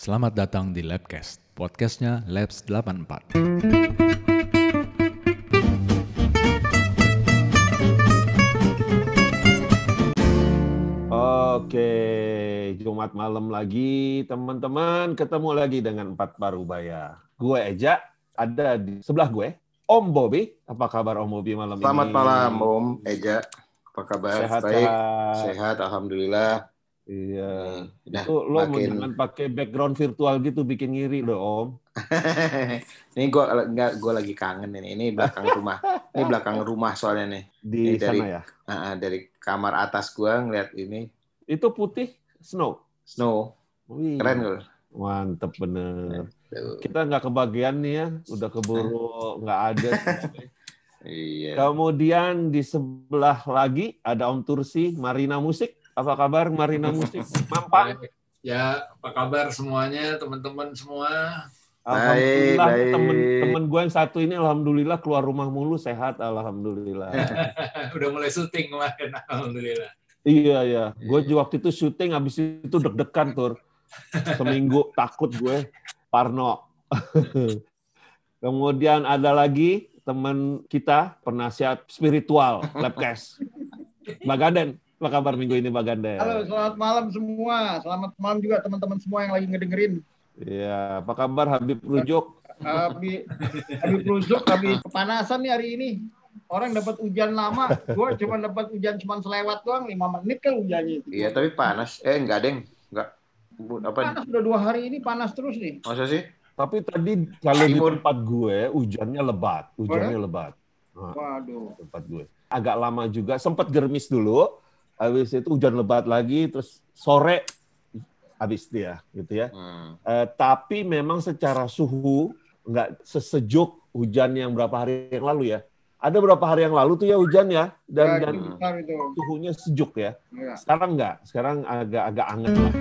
Selamat datang di Labcast, podcastnya Labs 84. Oke, Jumat malam lagi teman-teman ketemu lagi dengan Empat Parubaya. Gue Eja, ada di sebelah gue Om Bobby. Apa kabar Om Bobby malam Selamat ini? malam Om Eja. Apa kabar? Sehat, Baik. sehat. Sehat, alhamdulillah. Iya. Udah, Itu lo mau makin- jangan pakai background virtual gitu bikin ngiri loh Om. ini gua enggak gua lagi kangen ini. Ini belakang rumah. Ini belakang rumah soalnya nih. Di Ini dari- sana ya. Ah, dari kamar atas gua ngeliat ini Itu putih snow. snow. Wih, Keren loh. Mantep bener. Kita nggak kebagian nih ya, udah keburu nggak ada. Iya. Kemudian di sebelah lagi ada Om Tursi, Marina Musik. Apa kabar Marina Musik? Mampang. Ya, apa kabar semuanya, teman-teman semua? Alhamdulillah baik. temen-temen gue yang satu ini alhamdulillah keluar rumah mulu sehat alhamdulillah. Udah mulai syuting kemarin, alhamdulillah. iya iya. Gue juga waktu itu syuting habis itu deg-degan tur. Seminggu takut gue Parno. Kemudian ada lagi teman kita penasihat spiritual Labcast. Mbak Ganden, apa kabar minggu ini Mbak Ganden? Halo, selamat malam semua. Selamat malam juga teman-teman semua yang lagi ngedengerin. Iya, apa kabar Habib Rujuk? Habis habis rusuk, habis kepanasan nih hari ini. Orang dapat hujan lama, gua cuma dapat hujan cuma selewat doang, lima menit kan hujannya itu. Iya, tapi panas. Eh, enggak, Deng. Enggak. Apa? Panas udah dua hari ini panas terus nih. Masa sih? Tapi tadi kalau di Timur. tempat gue hujannya lebat, hujannya lebat. Nah, Waduh. tempat gue. Agak lama juga, sempat germis dulu, habis itu hujan lebat lagi, terus sore habis dia, gitu ya. Hmm. Eh, tapi memang secara suhu nggak sesejuk hujan yang berapa hari yang lalu ya. Ada berapa hari yang lalu tuh ya hujan ya, dan, Ya, dan itu. suhunya sejuk ya. Ya. Sekarang nggak, sekarang agak agak anget lah.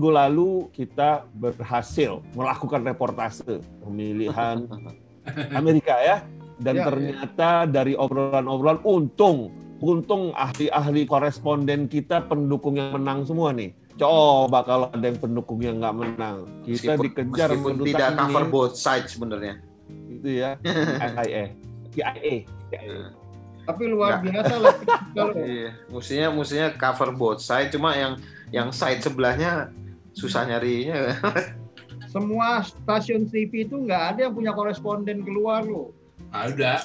Minggu lalu kita berhasil melakukan reportase pemilihan Amerika ya. Dan Ya, ya. ternyata dari obrolan-obrolan untung, untung ahli-ahli koresponden kita pendukung yang menang semua nih. Coba kalau ada yang pendukung yang nggak menang, kita Meskipun- dikejar meskipun tidak ini, cover both sides sebenarnya. itu ya. CIA, CIA, CIA. Tapi luar Nggak. biasa lah. Kalau Iya, mestinya mestinya cover both side cuma yang yang side sebelahnya susah nyarinya. semua stasiun TV itu nggak ada yang punya koresponden keluar loh. Ada.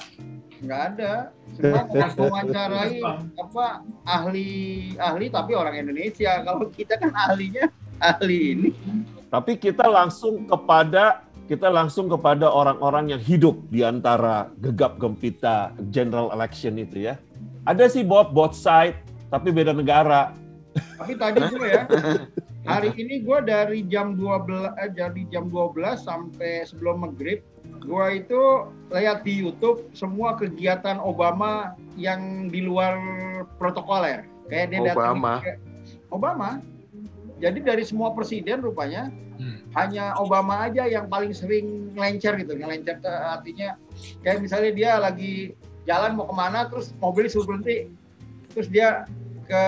Nggak ada. Semua mewawancarai apa ahli ahli tapi orang Indonesia. Kalau kita kan ahlinya ahli ini. Tapi kita langsung kepada kita langsung kepada orang-orang yang hidup di antara gegap gempita general election itu ya. Ada sih both both side, tapi beda negara. Tapi tadi gue ya, hari ini gue dari jam 12 eh, dari jam 12 sampai sebelum maghrib, gue itu lihat di YouTube semua kegiatan Obama yang di luar protokoler. Kayak dia datang Obama. ke- Obama. Jadi dari semua presiden rupanya Hmm. hanya Obama aja yang paling sering ngelencer gitu. Ngelencer tuh artinya kayak misalnya dia lagi jalan mau ke mana terus mobil suruh berhenti terus dia ke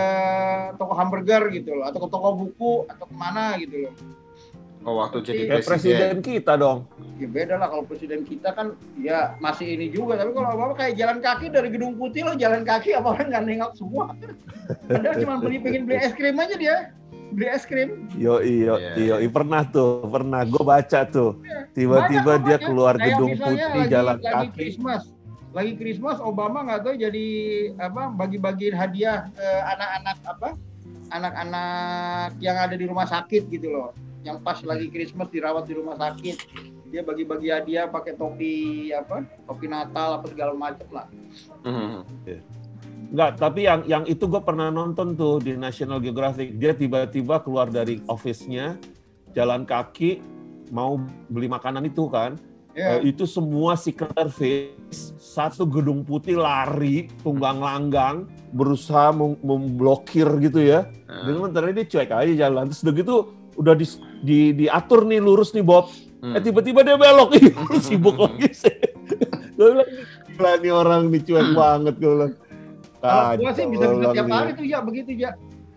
toko hamburger gitu loh atau ke toko buku atau ke mana gitu loh Oh, waktu jadi Kayak presiden kita dong. ya beda lah kalau presiden kita kan ya masih ini juga tapi kalau Obama kayak jalan kaki dari gedung putih loh jalan kaki apa orang nggak nengok semua padahal cuma beli pengen beli es krim aja dia beli es krim Yo iyo Iya. iyo pernah tuh, pernah gue baca tuh. Tiba-tiba Banyak dia keluar gedung putih lagi, jalan lagi kaki. Christmas lagi Christmas Obama nggak tahu jadi apa bagi-bagiin hadiah ke anak-anak apa anak-anak yang ada di rumah sakit gitu loh yang pas lagi Christmas dirawat di rumah sakit dia bagi-bagi hadiah pakai topi apa topi Natal apa segala macam lah Hmm. Enggak, tapi yang yang itu gue pernah nonton tuh di National Geographic. Dia tiba-tiba keluar dari office-nya, jalan kaki, mau beli makanan itu kan. Ya. Eh, itu semua secret service satu gedung putih lari tunggang langgang berusaha mem- memblokir gitu ya. Nah, dengan ternyata dia cuek aja jalan. Terus udah gitu udah di, di- diatur nih lurus nih Bob. Hmm. eh tiba-tiba dia belok. Sibuk lagi sih. Gue bilang gila nih orang nih cuek banget gue bilang. Kalau gua sih Kacau, bisa bisa tiap hari tuh ya begitu ya.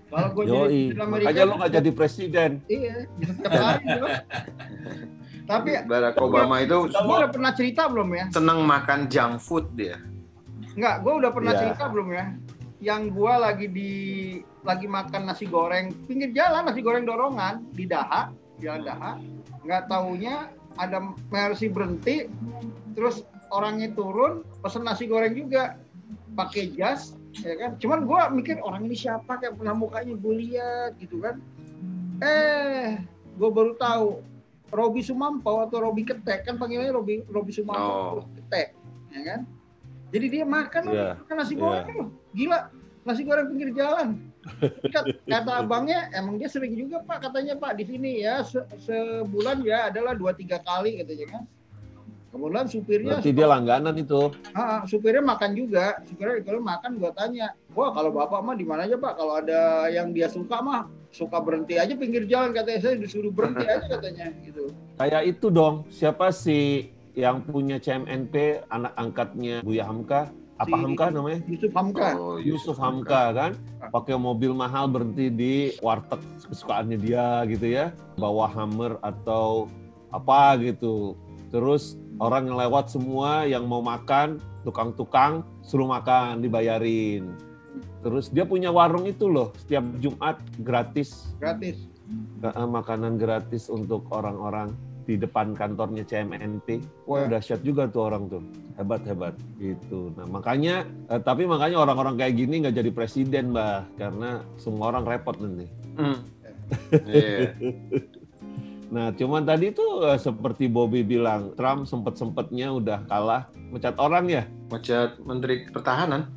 Kalau gua jadi Amerika, makanya lu gak jadi presiden. Iya, bisa tiap hari. Tapi Barack Obama itu gua udah pernah cerita belum ya? seneng makan junk food dia. Enggak, gua udah pernah Iya. cerita belum ya? Yang gua lagi di lagi makan nasi goreng pinggir jalan nasi goreng dorongan di Daha, jalan Daha. Nggak taunya ada Mercy berhenti, terus orangnya turun pesen nasi goreng juga pakai jas ya kan cuman gua mikir orang ini siapa kayak pernah mukanya gue lihat gitu kan eh gue baru tahu Robi Sumampau atau Robi Ketek kan panggilannya Robi Robi Sumampau Oh. Ketek ya kan jadi dia makan Iya, makan nasi goreng loh. gila nasi goreng pinggir jalan Kata, kata abangnya emang dia sering juga pak katanya pak di sini ya se- sebulan ya adalah dua tiga kali katanya kan kemudian supirnya berarti dia langganan itu Ah, supirnya makan juga. Supirnya kalau makan gua tanya, "Wah, kalau Bapak mah di mana aja, Pak? Kalau ada yang dia suka mah suka berhenti aja pinggir jalan katanya. Saya disuruh berhenti aja katanya gitu." kayak itu dong. Siapa sih yang punya CMNP anak angkatnya Buya Hamka? Apa Si- Hamka namanya? Yusuf Hamka. Oh, Yusuf Hamka. Kan? Pakai mobil mahal berhenti di warteg kesukaannya dia gitu ya. Bawa Hammer atau apa gitu. Terus orang yang lewat semua yang mau makan tukang-tukang suruh makan dibayarin terus dia punya warung itu loh setiap Jumat gratis Gratis. eh, makanan gratis untuk orang-orang di depan kantornya CMNP. Wah, Ya. dahsyat juga tuh orang tuh. Hebat hebat gitu. Nah, makanya eh, tapi makanya orang-orang kayak gini nggak jadi presiden, Mbah, karena semua orang repot nanti. Hmm. Iya. Nah, cuman tadi tuh eh, seperti Bobby bilang, Trump sempet-sempetnya udah kalah mecat orang ya. Mecat Menteri Pertahanan.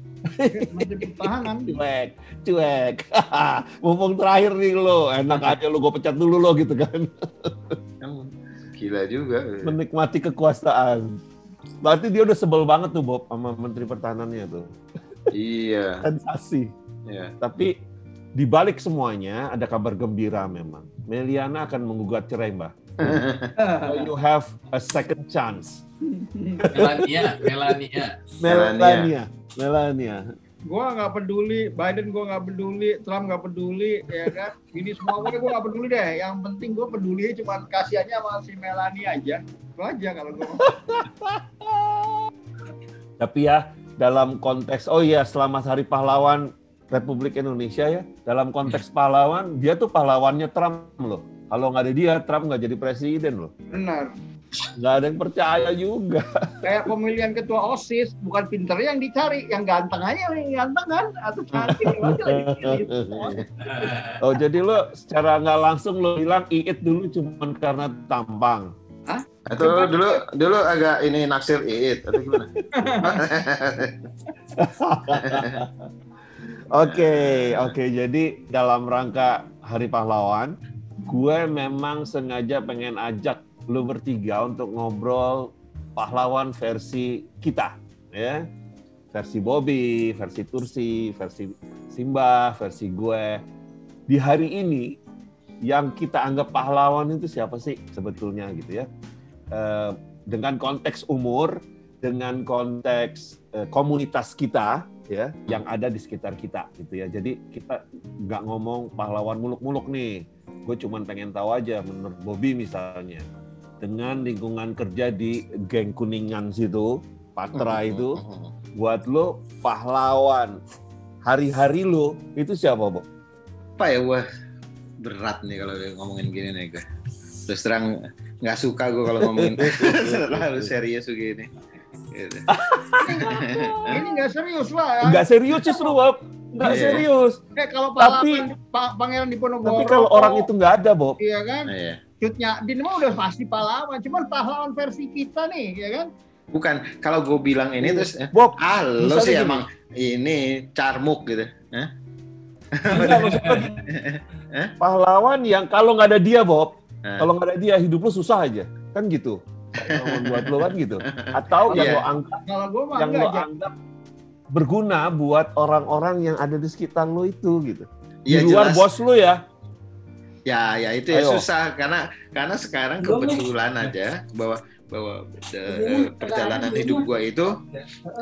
Menteri Pertahanan. Cuek, cuek. Mumpung terakhir nih lo, enak aja lo gue pecat dulu lo gitu kan. Gila juga. Menikmati kekuasaan. Berarti dia udah sebel banget tuh Bob sama Menteri Pertahanannya tuh. Iya. Sensasi. Iya. Tapi di balik semuanya ada kabar gembira memang. Meliana akan menggugat cerai, Mbak. So you have a second chance. Melania, Melania. Melania. Melania. gua nggak peduli, Biden gua nggak peduli, Trump nggak peduli, ya kan? Ini semua gua gua nggak peduli deh. Yang penting gua peduli cuma kasihannya sama si Melania aja. Itu aja kalau gua. Tapi ya dalam konteks oh iya selamat Hari Pahlawan Republik Indonesia ya. Dalam konteks pahlawan dia tuh pahlawannya Trump loh. Kalau nggak ada dia Trump nggak jadi presiden loh. Benar. Nggak ada yang percaya juga. Kayak pemilihan ketua OSIS, bukan pinter yang dicari, yang ganteng aja yang ganteng kan atau cantik dipilih. Oh jadi lo secara nggak langsung lo bilang Iit dulu cuma karena tampang. Atau dulu dulu agak ini naksir Iit atau gimana? Oke, oke. Jadi dalam rangka Hari Pahlawan, gue memang sengaja pengen ajak lo bertiga untuk ngobrol pahlawan versi kita, ya. Versi Bobby, versi Tursi, versi Simba, versi gue. Di hari ini, yang kita anggap pahlawan itu siapa sih sebetulnya gitu ya? Eh, dengan konteks umur, dengan konteks eh, komunitas kita, ya yang ada di sekitar kita gitu ya jadi kita nggak ngomong pahlawan muluk-muluk nih gue cuman pengen tahu aja menurut Bobby misalnya dengan lingkungan kerja di geng kuningan situ Patra itu buat lo pahlawan hari-hari lo itu siapa Bob? Apa ya wah berat nih kalau ngomongin gini nih gue. Terus terang nggak suka gue kalau ngomongin terlalu serius begini. Gitu. Ini nggak serius lah. Ya. Nggak serius justru Bob nggak Iya. serius Eh kalau Tapi- Pangeran Diponegoro. tapi kalau orang itu nggak ada Bob Iya kan? Iya. Cutnya Din mah udah pasti pahlawan. Cuman pahlawan versi kita nih, ya kan? Bukan kalau gue bilang ini terus eh, Bob ah lo sih gini. emang ini carmuk gitu. Hah? Enggak, maksudnya Eh? pahlawan yang kalau nggak ada dia Bob Nah. kalau nggak ada dia hidup lu susah aja kan gitu Kalau buat lo kan gitu. Atau yang Iya. lo anggap Kalau gue mah yang lo enggak, Jack. anggap berguna buat orang-orang yang ada di sekitar lo itu gitu. Di Ya luar jelas. bos lo ya. Ya, ya itu ya Ayo. susah karena karena sekarang kebetulan aja bahwa bahwa eh, perjalanan hidup gua itu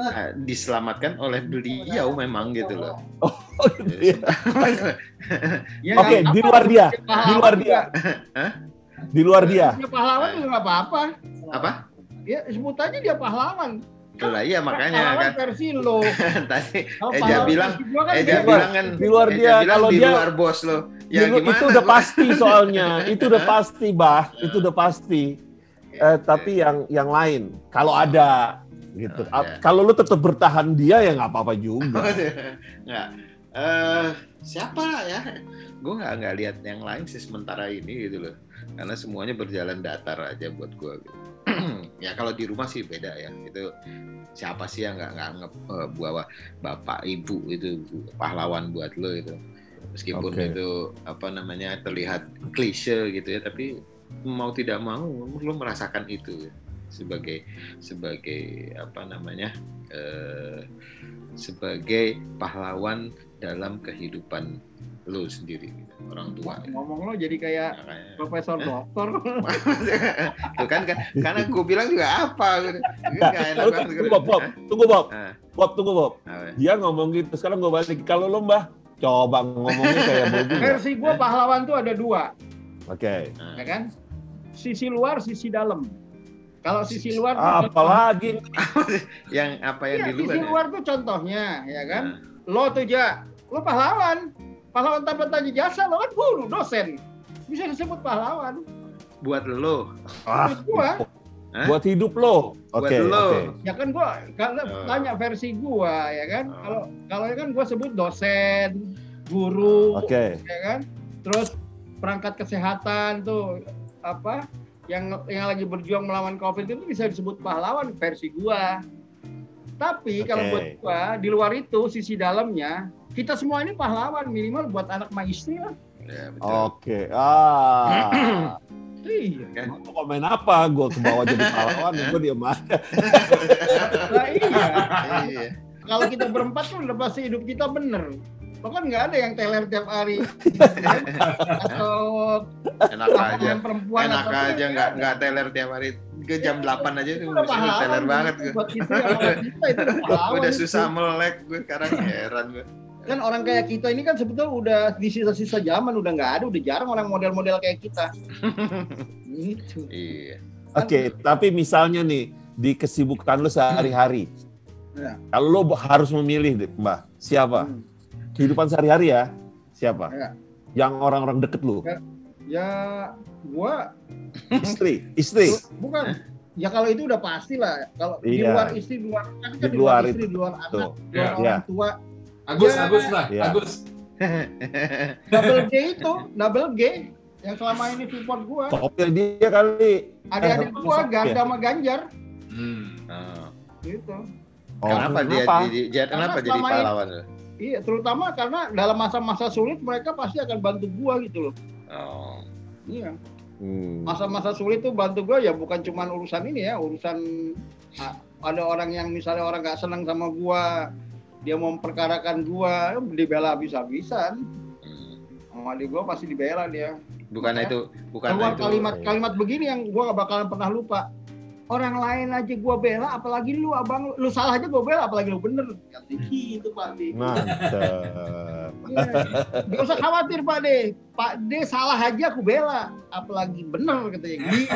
eh, diselamatkan oleh beliau memang gitu loh. Oh, iya. Ya, Oke, di luar dia, di luar dia. Di luar dia. Dia pahlawan nggak apa-apa. Apa? Ya sebut aja dia pahlawan. Lah iya makanya kan versi lo. tadi Eja bilang- kan Eja bilang kan Di luar Eja dia, bilang kalau di dia- luar bos lo. Ya lu- gimana? itu udah pasti soalnya, itu udah pasti, bah, itu udah pasti. Eh, tapi yang yang lain, kalau ada gitu. Oh, ya. Kalau lu tetap bertahan dia ya nggak apa-apa juga. Nggak. Eh, siapa ya? Gue nggak nggak lihat yang lain sih sementara ini gitu loh. Karena semuanya berjalan datar aja buat gue. Gitu. ya kalau di rumah sih beda ya. Itu siapa sih yang nggak nggak eh, bahwa bapak ibu itu pahlawan buat lo itu. Meskipun Oke. itu apa namanya terlihat klise gitu ya, tapi mau tidak mau lo merasakan itu ya. sebagai sebagai apa namanya eh, sebagai pahlawan dalam kehidupan lo sendiri gitu, orang tua ya. Ngomong lo jadi kayak Makanya- profesor dokter. Tuh kan, kan karena gue bilang juga apa gitu. Nggak enak banget Tunggu Bob, Bob, tunggu Bob, Ah, Bob, tunggu Bob. Dia ngomong gitu, sekarang gue balik. Kalau lu mbah, coba ngomongnya kayak begitu. Versi gue pahlawan tuh ada dua, Oke. Ah. ya kan? Sisi luar, sisi dalam. Kalau sisi luar Apalagi yang apa yang Iya, di luar sisi ya? luar tuh contohnya, ya kan? Ah, Lo tuh ja, lo pahlawan. Pahlawan tanpa tanya jasa, lo kan guru, dosen. Bisa disebut pahlawan. buat lo ah, Menurut gua, Hah? buat hidup lo. Oke, lo. oke. ya kan gua kalau Oh. tanya versi gua, ya kan? Oh. Kalau kalau kan gua sebut dosen, guru, Oke. ya kan? Terus perangkat kesehatan tuh apa? Yang yang lagi berjuang melawan Covid itu bisa disebut pahlawan versi gua. Tapi kalau Oke. buat gua di luar itu sisi dalamnya kita semua ini pahlawan minimal buat anak sama istri lah. ya, betul. Oke. Ah. Iya. Kan? Mau komen apa? Gue ke bawah jadi pahlawan, gue diem aja. Nah, iya. Iya. Kalau kita berempat tuh udah pasti hidup kita bener. Bahkan nggak ada yang teler tiap hari atau enak aja perempuan enak atau- aja nggak nggak teler tiap hari ke jam 8 aja itu tuh udah teler banget gue buat anak kita itu udah susah melek gue sekarang heran gue kan orang kayak kita ini kan sebetulnya udah di sisa-sisa zaman udah nggak ada udah jarang orang model-model kayak kita gitu iya Oke, tapi misalnya nih di kesibukan lu sehari-hari, Ya. kalau lu harus memilih, deh, Mbah, siapa? Hmm. Kehidupan sehari-hari ya, siapa? Ya. Yang orang-orang deket lu, ya gua istri, istri. bukan ya kalau itu udah pasti lah kalau di Iya. luar istri di luar kan Di di luar istri di luar anak di luar Ya. orang tua Agus, Ya. Agus lah, Ya. Agus. double G itu double G yang selama ini support gua Kopil dia kali. adik-adik Eh, gua ya. Ganda sama Ganjar Hmm. Oh. gitu Oh, kenapa dia kenapa? jadi dia kenapa Karena jadi ini- pahlawan lo? iya terutama karena dalam masa-masa sulit mereka pasti akan bantu gua gitu loh oh iya Hmm. masa-masa sulit tuh bantu gua ya bukan cuman urusan ini ya urusan ah, ada orang yang misalnya orang nggak senang sama gua dia mau memperkarakan gua. Dibela habis-habisan. Hmm. sama adik gua pasti dibela dia. Bukan Makanya itu bukan keluar itu kalimat-kalimat begini yang gua gak bakalan pernah lupa. Orang lain aja gua bela apalagi lu abang lu. Salah aja gua bela apalagi lu bener. Gitu Pak D Mantap. Iya. Gak usah khawatir Pak D Pak D salah aja aku bela. Apalagi bener katanya. Gitu.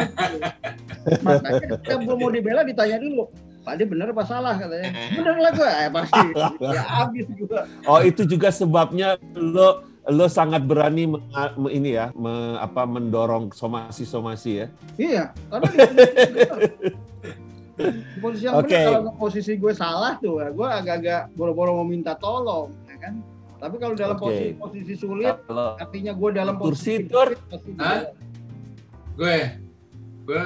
Makanya kita mau dibela ditanya dulu Pak D bener apa salah katanya bener lah gua eh, pasti ya habis gua Oh itu juga sebabnya lo lo sangat berani me- me- ini ya, me- apa mendorong somasi-somasi ya. Iya, karena di posisi bener. Di posisi yang Oke. benar kalau posisi gue salah tuh, ya, gue agak-agak boro-boro mau minta tolong, ya kan? Tapi kalau dalam Oke. posisi posisi sulit, Kalau artinya gue dalam Kursi, posisi Tur. gue-? Gue, gue,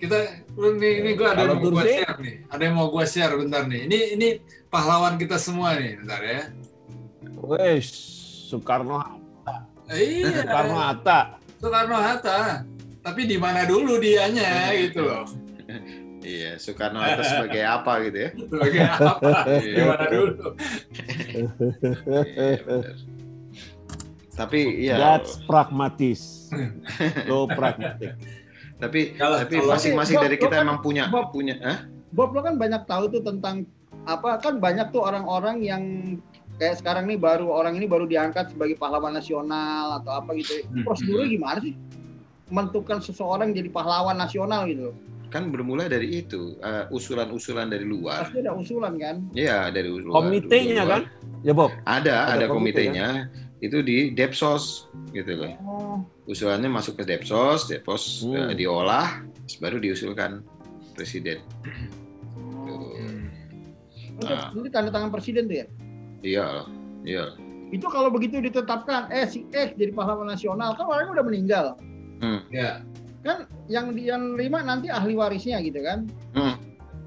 kita, nih, ini gue ada Kalau yang mau gue share nih. Ada yang mau gue share bentar nih. Ini, ini pahlawan kita semua nih, bentar ya. wes Soekarno Eh, Iya, Soekarno Hatta. Soekarno Hatta. Tapi di mana dulu dianya gitu loh. Iya, Soekarno Hatta sebagai apa gitu ya? Sebagai apa? Iya. Gimana dulu? Iya. Tapi ya, That's pragmatis. Lo pragmatik. Tapi Kalau- tapi masing-masing dari kita kan- emang punya Bob. punya, Hah? Bob lo kan banyak tahu tuh tentang apa kan banyak tuh orang-orang yang kayak sekarang nih baru orang ini baru diangkat sebagai pahlawan nasional atau apa gitu. Hmm. Prosedurnya gimana sih? Menentukan seseorang jadi pahlawan nasional gitu. kan bermula dari itu eh, usulan-usulan dari luar. Pasti ada usulan kan. Iya, dari luar. Komitenya luar. kan? Ya Bob. Ada, Ada ada, komite, komitenya. Itu di Depsos gitu loh. Oh, Usulannya masuk ke Depsos, Depsos Hmm. eh, diolah, terus baru diusulkan presiden. oh. Hmm. Itu, Nah. itu tanda tangan presiden tuh ya. Iya, iya. Itu kalau begitu ditetapkan, eh si X jadi pahlawan nasional, kan orangnya udah meninggal. Ya. Kan yang di yang lima nanti ahli warisnya gitu kan. Hmm.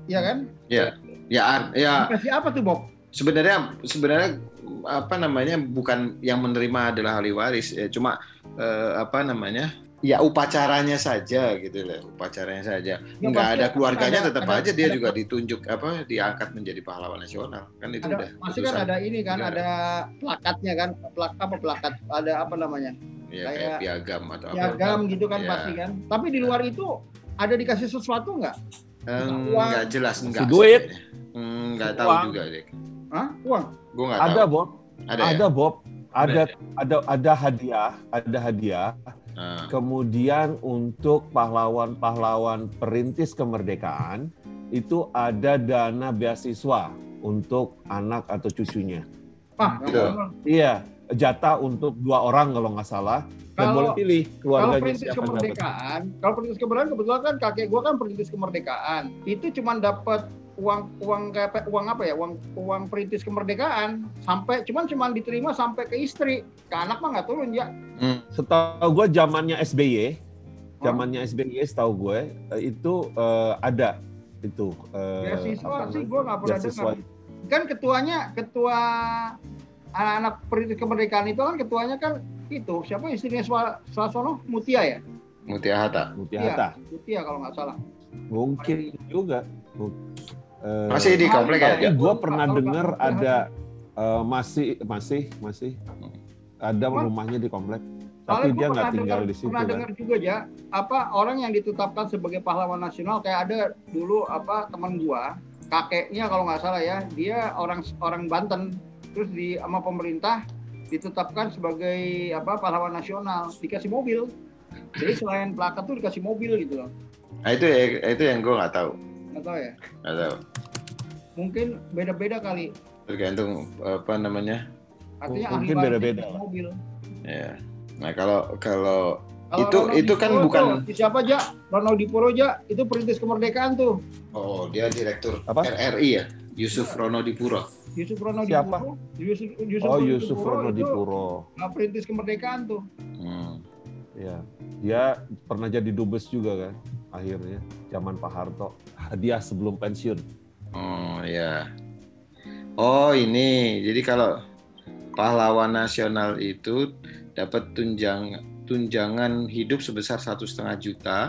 Iya kan? Ya, ar- ya Kasih apa tuh Bob? sebenarnya sebenarnya apa namanya bukan yang menerima adalah ahli waris, ya, cuma eh, apa namanya? Ya upacaranya saja gitu loh, upacaranya saja. Ya, Nggak ada keluarganya ada- tetap ada- aja dia ada- juga ditunjuk apa diangkat menjadi pahlawan nasional. Kan itu ada udah pasti kan ada ini kan negara. ada plakatnya kan plak apa plakat ada apa namanya ya, kayak kayak piagam atau apa. piagam gitu kan Iya. pasti kan tapi di luar itu ada dikasih sesuatu nggak nggak jelas nggak. duit. Hmm, nggak tahu juga deh. Hah? uang Gue nggak Ada tahu. Bob. Ada, ya? Ada Bob. Ada ada ada hadiah, ada hadiah. Ah, Kemudian untuk pahlawan-pahlawan perintis kemerdekaan itu ada dana beasiswa untuk anak atau cucunya. ah nggak Iya. mau. Iya, jatah untuk dua orang kalau nggak salah. Dan Kalau- boleh pilih kalau keluarganya perintis siapa yang dapat. kemerdekaan kalau perintis kemerdekaan kebetulan kan kakek gua kan perintis kemerdekaan itu cuma dapat uang uang kayak uang apa ya? Uang uang perintis kemerdekaan. Sampai cuman cuman diterima sampai ke istri. Ke anak mah nggak turun ya. Hmm, Setahu gue zamannya SBY, zamannya SBY setahu gue eh, itu eh, ada. Itu eh, beasiswa apa sih gua nggak pernah beasiswa. dengar. Kan ketuanya ketua anak-anak perintis kemerdekaan itu kan ketuanya kan itu siapa? Istrinya Swa- Swasono Mutia ya? Mutia Hatta. Mutia Iya. Hatta. Mutia kalau nggak salah. Mungkin juga. Eh, Masih di komplek ya? tapi gue pernah Kalau dengar ada eh, masih masih masih ada Apa? rumahnya di komplek. Tapi gua dia nggak pernah tinggal dengar- di situ Pernah kan. dengar juga ya, apa orang yang ditetapkan sebagai pahlawan nasional kayak ada dulu apa teman gua, kakeknya kalau nggak salah ya, dia orang orang Banten, terus di sama pemerintah ditetapkan sebagai apa pahlawan nasional, dikasih mobil. Jadi selain plakat tuh dikasih mobil gitu loh. Nah, itu ya, itu yang gue nggak tahu. Nggak tahu ya. Nggak tahu. Mungkin beda-beda kali. Tergantung apa namanya. Artinya Mungkin beda-beda mobil. Ya. Nah kalau kalau Kalau Itu- Rono itu kan Dipuro bukan- tuh, siapa aja? Ronald Dipuro aja, itu perintis kemerdekaan tuh. oh dia direktur Apa? RRI ya, Yusuf Rono Dipuro. Yusuf Rono Siapa? Dipuro. Yusuf, Yusuf Oh Rono Yusuf Dipuro Rono Dipuro. nah, perintis kemerdekaan tuh. Hmm. Ya, dia pernah jadi dubes juga kan akhirnya zaman Pak Harto. Hadiah sebelum pensiun. Oh ya. Oh ini, jadi kalau pahlawan nasional itu dapat tunjang tunjangan hidup sebesar satu setengah juta.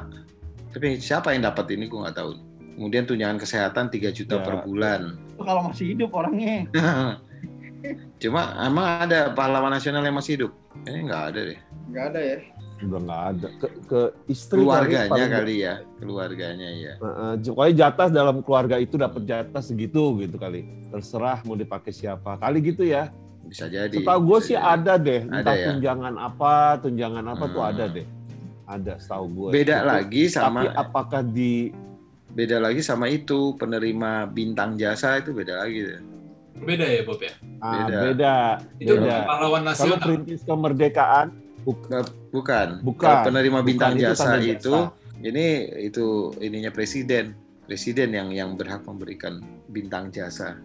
Tapi siapa yang dapat ini gue nggak tahu. Kemudian tunjangan kesehatan 3 juta Ya. per bulan. Itu kalau masih hidup orangnya. Cuma emang ada pahlawan nasional yang masih hidup? Ini nggak ada deh. Nggak ada ya. Udah nggak ada. Ke, ke istri Keluarganya paling- kali ya, keluarganya ya. Heeh, pokoknya jatah dalam keluarga itu dapat jatah segitu gitu kali. Terserah mau dipakai siapa. Kali gitu ya. Bisa jadi. Setahu gue sih jadi. ada deh. Ada Entah ya? tunjangan apa, tunjangan apa tuh Hmm. ada deh. Ada setahu gue. Beda Itu. lagi sama Tapi apakah di beda lagi sama itu penerima bintang jasa itu beda lagi deh. Beda ya Bob ya? ah, Beda. beda. Itu Beda. pahlawan Kalau nasional. perintis kemerdekaan Bukan. Bukan. Kalau penerima Bukan, bintang itu jasa tanda itu ini itu ininya presiden. Presiden yang yang berhak memberikan bintang jasa.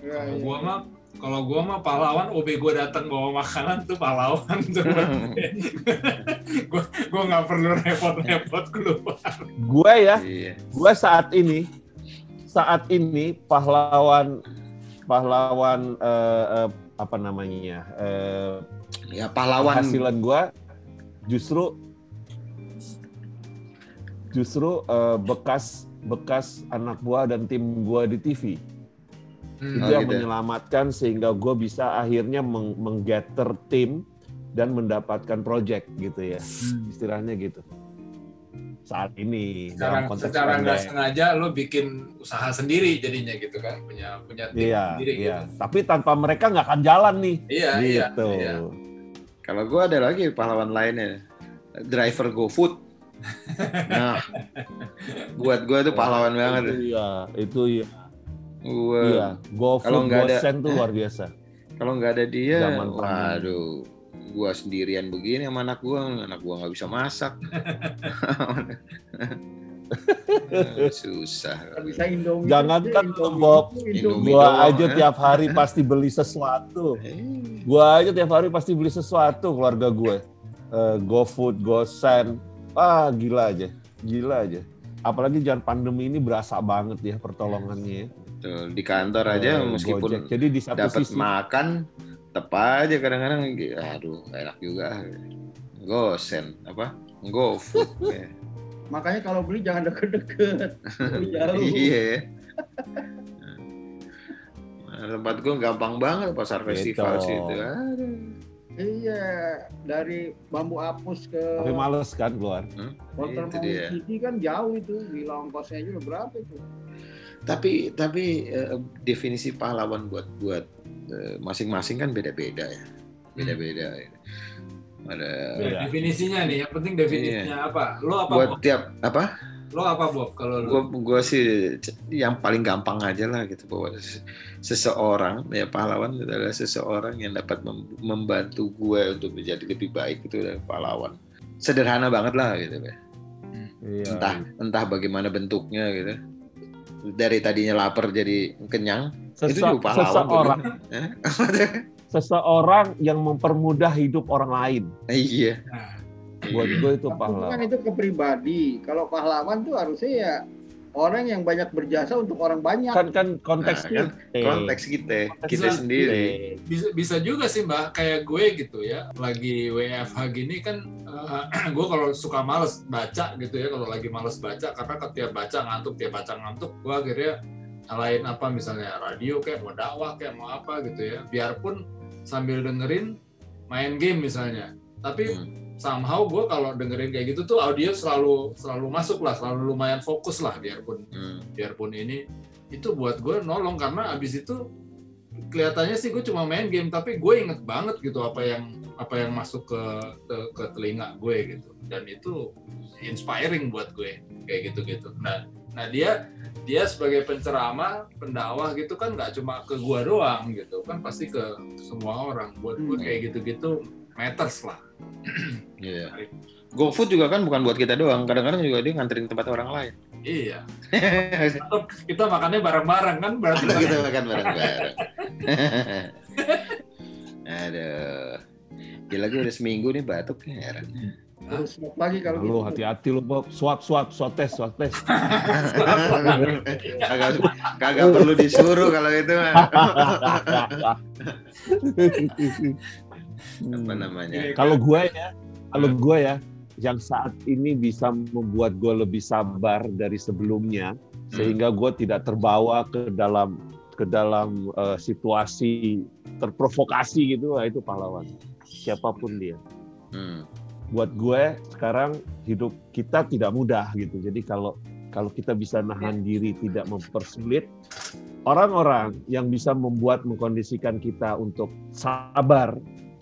Ya, Kalau ya. gua mah kalau gua mah pahlawan OB gua datang bawa makanan tuh pahlawan tuh. gua gua nggak perlu repot-repot keluar. Gue ya, iya. gue saat ini saat ini pahlawan pahlawan eh, eh, apa namanya eh, Ya pahlawan penghasilan gue justru justru eh, bekas bekas anak buah dan tim gua di TV. Hmm. Itu Oh, yang gitu. menyelamatkan sehingga gue bisa akhirnya meng- menggather tim dan mendapatkan project gitu ya. Hmm. Istilahnya gitu. Saat ini secara dalam konteks secara nggak sengaja lo bikin usaha sendiri jadinya gitu kan punya punya tim Iya, sendiri iya. gitu. Tapi tanpa mereka nggak akan jalan nih. Iya, iya, gitu. iya. Kalau gue ada lagi pahlawan lainnya, driver GoFood. Nah, buat gue tuh pahlawan banget. Itu iya, itu iya. Gue iya. GoFood, kalau nggak ada- tuh luar biasa. kalau nggak ada dia, Zaman waduh, gue sendirian begini sama anak gue, anak gue nggak bisa masak. Eh, Susah. Bisa Indomie. Jangankan tuh, Bob. Indomie. Gua aja ya. tiap hari pasti beli sesuatu. Eh, Gua aja tiap hari pasti beli sesuatu keluarga gue. Eh, GoFood, GoSend. Ah, gila aja. Gila aja. Apalagi jangan pandemi ini berasa banget ya pertolongannya. ya. tuh, di kantor aja Eh, meskipun Gojek. Jadi di satu dapat sisi makan, tepat aja kadang-kadang, aduh, enak juga. Gosen apa? GoFood. ya. Makanya kalau beli jangan deket-deket. Jauh. Iya. Nah, tempat gue gampang banget pasar Gitu. festival situ. Aduh. Iya, dari bambu apus ke tapi males kan keluar. Walter Itu dia. City kan jauh itu, gila ongkosnya aja udah berapa itu? Tapi tapi eh, definisi pahlawan buat buat eh, masing-masing kan beda-beda ya. Beda-beda. ya. Ada Beda. Definisinya nih, yang penting definisinya apa? Lo apa Iya. buat Bob? tiap apa? Lo apa Bob kalau lo? Gue gue sih yang paling gampang aja lah gitu bahwa se- seseorang ya pahlawan adalah seseorang yang dapat mem- membantu gue untuk menjadi lebih baik itu adalah pahlawan. Sederhana banget lah gitu ya. Iya. entah entah bagaimana bentuknya gitu dari tadinya lapar jadi kenyang itu Sese- juga pahlawan seseorang? seseorang yang mempermudah hidup orang lain. iya Nah, Buat gue itu Tapi kan pahlawan. itu ke pribadi. Kalau pahlawan tuh harusnya ya orang yang banyak berjasa untuk orang banyak. Kan kan konteks Nah, kan kita. konteks kita kita Bisa. sendiri bisa bisa juga sih mbak kayak gue gitu ya lagi WFH gini kan gue kalau suka males baca gitu ya kalau lagi males baca karena tiap baca ngantuk tiap baca ngantuk gue akhirnya nyalain apa misalnya radio kayak mau dakwah kayak mau apa gitu ya biarpun sambil dengerin main game misalnya tapi Hmm. somehow gue kalau dengerin kayak gitu tuh audio selalu selalu masuk lah selalu lumayan fokus lah biarpun Hmm. biarpun ini itu buat gue nolong karena abis itu kelihatannya sih gue cuma main game tapi gue inget banget gitu apa yang apa yang masuk ke ke, ke telinga gue gitu dan itu inspiring buat gue kayak gitu gitu nah nah dia dia sebagai penceramah pendakwah gitu kan nggak cuma ke gue doang gitu. Kan pasti ke semua orang. Buat gue Hmm. kayak gitu gitu matters lah. Iya. GoFood juga kan bukan buat kita doang. Kadang-kadang juga dia nganterin tempat orang lain. Iya. Atau kita makannya bareng-bareng kan berarti. Kita makan bareng-bareng. Aduh. Gila gue udah seminggu nih batuk nih heran. Terus swab lagi kalau Lu gitu. hati-hati lu Bob. Swab swab swab tes swab tes. kagak kagak perlu disuruh kalau itu mah. apa namanya? Kalau gue ya, kalau gue ya, yang saat ini bisa membuat gue lebih sabar dari sebelumnya, sehingga gue tidak terbawa ke dalam ke dalam eh, situasi terprovokasi gitu, nah itu pahlawan. Siapa pun dia. Hmm. Buat gue sekarang hidup kita tidak mudah gitu. Jadi kalau kalau kita bisa nahan diri tidak mempersulit orang-orang yang bisa membuat mengkondisikan kita untuk sabar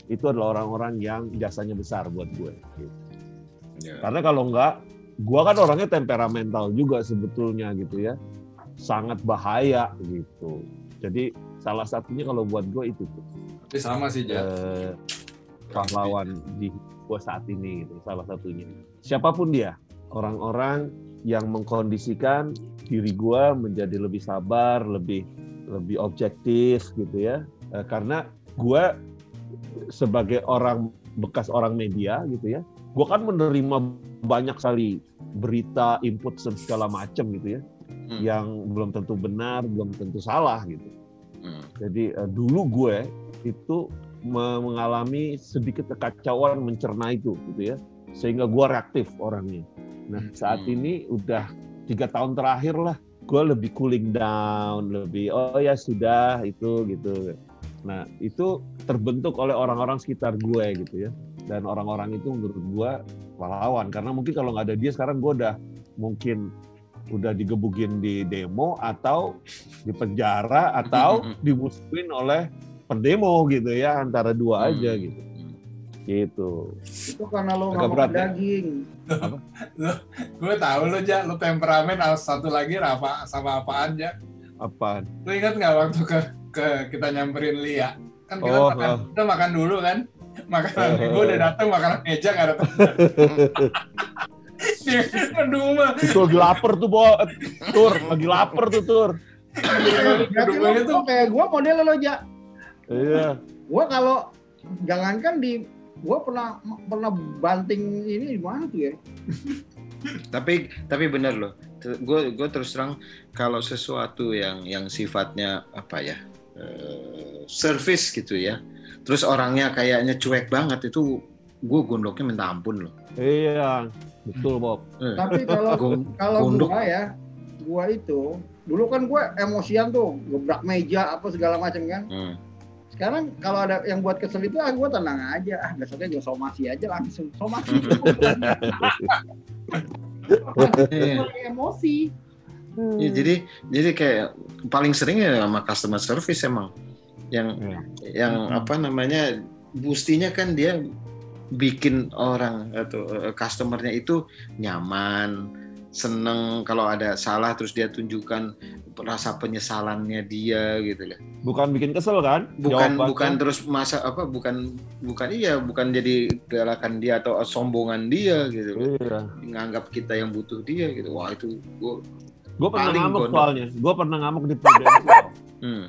itu adalah orang-orang yang jasanya besar buat gue. gitu. Ya. Karena kalau enggak, gue kan orangnya temperamental juga sebetulnya gitu ya, sangat bahaya gitu. Jadi salah satunya kalau buat gue itu Tapi sama sih, Jan. eh, pahlawan di gue saat ini gitu, salah satunya. Siapa pun dia, orang-orang yang mengkondisikan diri gue menjadi lebih sabar, lebih lebih objektif gitu ya. Eh, karena gue sebagai orang bekas orang media gitu ya, gue kan menerima banyak sekali berita, input segala macam gitu ya, Hmm. yang belum tentu benar, belum tentu salah gitu. Hmm. Jadi eh, dulu gue itu mengalami sedikit kekacauan mencerna itu gitu ya, sehingga gue reaktif orangnya. Nah saat Hmm. ini udah tiga tahun terakhir lah gue lebih cooling down lebih oh ya sudah itu gitu nah itu terbentuk oleh orang-orang sekitar gue gitu ya dan orang-orang itu menurut gue pahlawan karena mungkin kalau nggak ada dia sekarang gue udah mungkin udah digebukin di demo atau di penjara atau dimusuhin oleh pendemo gitu ya antara dua aja Hmm. gitu. Gitu. Itu karena lo nggak berat, makan ya? daging. gue tahu lo ja. Lo temperamen harus satu lagi apa sama apaan ja? Apa lo ingat nggak waktu ke ke kita nyamperin Lia? Kan kita Oh, makan oh. kita makan dulu kan? Makanan Oh, gue udah datang makanan meja nggak ada ngedumel itu lagi lapar tuh bo. Tur lagi lapar tuh tur. Berarti lo, kayak gue model lo ja. Iya Gue kalau jangankan di gue pernah pernah banting ini di mana tuh ya? tapi tapi bener loh gue gue terus terang kalau sesuatu yang yang sifatnya apa ya eh, service gitu ya terus orangnya kayaknya cuek banget itu gue gondoknya minta ampun loh iya betul Bob Tapi kalau kalau gondok. gua ya, gua itu dulu kan gue emosian tuh, gebrak meja apa segala macam kan. Hmm. Sekarang kalau ada yang buat kesel itu ah gue tenang aja, ah besoknya gue somasi aja langsung somasi. Emosi. Ya, jadi jadi kayak paling sering ya sama customer service emang yang Iya. yang apa namanya bustinya kan dia bikin orang atau eh, customernya itu nyaman seneng kalau ada salah terus dia tunjukkan rasa penyesalannya dia gitu loh. Bukan bikin kesel kan? Bukan Jawabannya. bukan terus masa apa bukan bukan iya bukan jadi galakan dia atau sombongan dia gitu loh. Iya. Nganggap kita yang butuh dia gitu. Wah itu gua gue pernah ngamuk gondok. soalnya. Gue pernah ngamuk di Prudential hmm.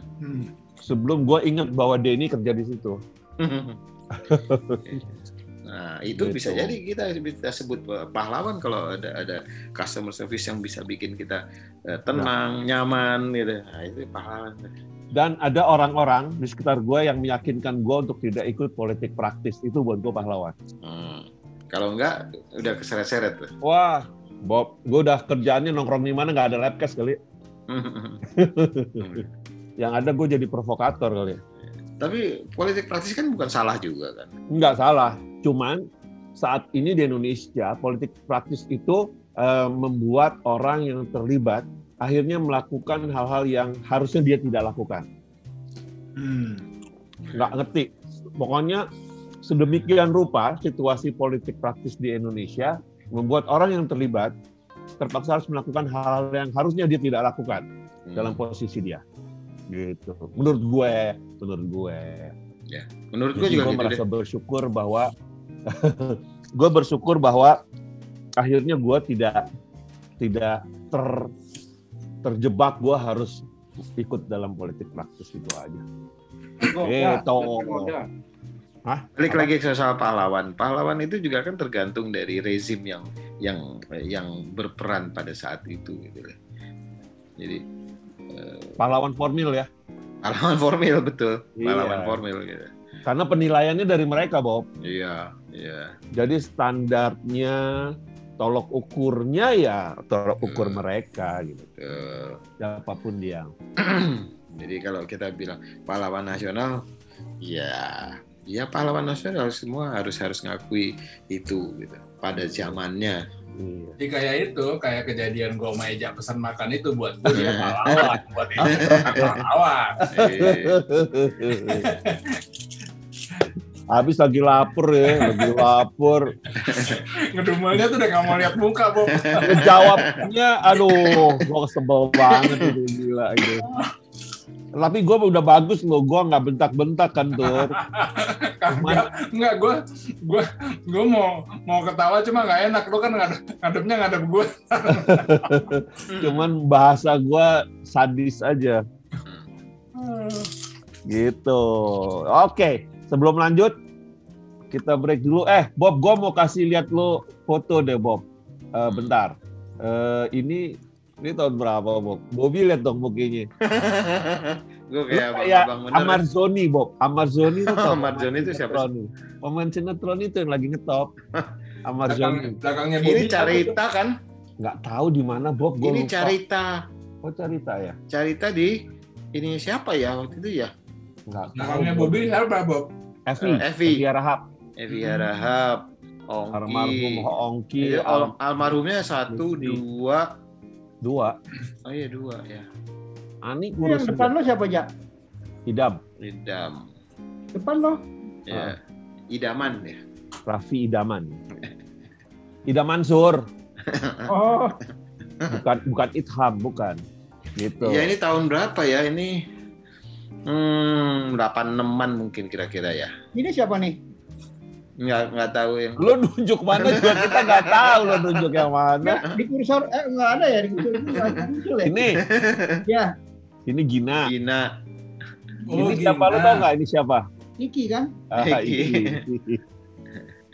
sebelum gue ingat bahwa Denny kerja di situ Nah, itu Gitu. bisa jadi kita bisa sebut pahlawan kalau ada ada customer service yang bisa bikin kita eh, tenang, nyaman gitu. Nah, itu pahlawan. dan ada orang-orang di sekitar gue yang meyakinkan gue untuk tidak ikut politik praktis itu buat gue pahlawan Hmm. Kalau enggak udah keseret-seret wah Bob gue udah kerjaannya nongkrong di mana nggak ada labcast kali yang ada gue jadi provokator kali. Tapi politik praktis kan bukan salah juga kan. nggak salah cuman saat ini di Indonesia politik praktis itu eh, membuat orang yang terlibat akhirnya melakukan hal-hal yang harusnya dia tidak lakukan nggak ngerti. Pokoknya sedemikian rupa situasi politik praktis di Indonesia membuat orang yang terlibat terpaksa harus melakukan hal yang harusnya dia tidak lakukan Hmm. dalam posisi dia. Gitu. Menurut gue, menurut gue. Menurut gue Jadi juga gue gitu merasa deh. bersyukur bahwa gue bersyukur bahwa akhirnya gue tidak tidak ter terjebak gue harus ikut dalam politik praktis itu aja. Eh, toh. Balik lagi ke soal pahlawan. Pahlawan itu juga kan tergantung dari rezim yang yang yang berperan pada saat itu gitu loh. Jadi eh, Pahlawan formil ya. pahlawan formil betul, Iya. pahlawan formil gitu. Karena penilaiannya dari mereka, Bob. Iya, iya. Jadi standarnya, tolok ukurnya ya tolok ukur Hmm. mereka gitu. Betul. Siapa pun dia. Jadi kalau kita bilang pahlawan nasional, ya, ya pahlawan nasional semua harus harus ngakui itu gitu. Pada zamannya. Iya. Jadi kayak itu, kayak kejadian gue sama Eja pesan makan itu buat gue dia Iya. pahlawan, buat Eja pahlawan. Habis lagi lapar ya, lagi lapar. Ngedumelnya tuh udah gak mau lihat muka, Bob. Jawabnya, aduh, gue sebel banget itu gila gitu. Tapi gue udah bagus loh, gue nggak bentak-bentak kan tuh. Enggak gue gue gue mau mau ketawa cuma nggak enak lo kan ngadep, ngadepnya ngadep gue Cuman bahasa gue sadis aja. Gitu. Oke, sebelum lanjut kita break dulu. Eh, Bob, gue mau kasih lihat lo foto deh, Bob. Eh, bentar. Eh, ini ini tahun berapa, Bob? Bobby lihat dong mukanya. gue kayak kayak abang bener. Amar Zoni, Bob. Amar Zoni itu tau? Amar Zoni itu siapa sih? Pemain sinetron itu yang lagi ngetop. Amar belakang, Zoni. belakangnya Ini Bobby carita kan? nggak tahu di mana Bob. Gua Ini lupa. Carita. Oh Carita ya? Carita di ini siapa ya waktu itu ya? Nggak tahu. Namanya Bob. Bobby siapa Bob? Evi. Eh, Evi. Evi Rahab. Evi. Rahab, Ongki. Almarhum Ongki. Iya, al- al- almarhumnya satu, dua. dua. Oh iya dua ya. Ani Ini yang depan lo siapa aja? Idam. Idam. Depan lo. Ya. Idaman ya. Raffi Idaman. Idam Mansur. Oh, Bukan bukan Itham, bukan. Gitu. Ya ini tahun berapa ya ini? Hmm, 86-an mungkin kira-kira ya. ini siapa nih? Nggak nggak tahu yang. Lo nunjuk mana juga kita nggak tahu lo nunjuk yang mana. Nggak, di kursor eh nggak ada ya di kursor muncul ya? Ini, Ya, ini Gina. Gina. Oh, ini siapa lo tau nggak? Ini siapa? Iki kan? Ah, Iki.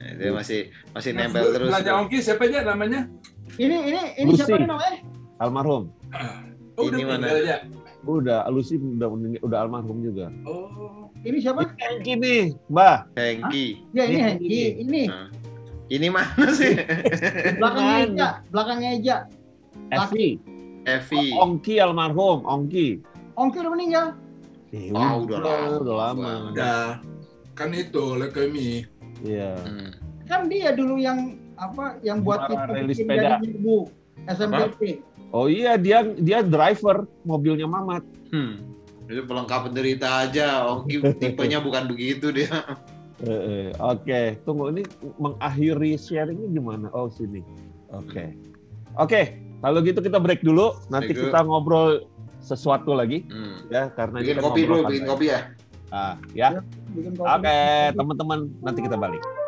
Dia masih masih Mas, nempel terus. Belanja Ongki siapa aja namanya? Ini ini ini Lucy. siapa nih namanya? Almarhum. Oh, Ini mana? meninggal aja. Udah, Lucy udah udah almarhum juga. Oh. Ini siapa? Hengki nih, Mbah. Hengki. Ya ini Ini. Hengki, ini Nah, Ini mana sih? belakangnya? Eja, belakangnya Eja. Evi. Evi. Ongki almarhum, Ongki. Ongki udah meninggal. Eh, Oh, udah lama. Udah lama. Udah. Kan itu leukemia. Iya. Hmm. Kan dia dulu yang apa yang buat kita rally bikin sepeda. jadi nyerbu SMPT. Oh iya, dia dia driver mobilnya Mamat. Hmm. Itu pelengkap penderita aja. Ongki tipenya bukan begitu dia. Eh, eh, Oke, tunggu ini mengakhiri sharingnya gimana? Oh sini. Oke, oke. Kalau gitu kita break dulu. Nanti Break dulu. kita ngobrol sesuatu lagi Hmm. ya karena Bikin kita kopi dulu, bikin kopi ya. Ah, ya. Bikin Oke, teman-teman, nanti kita balik. Balik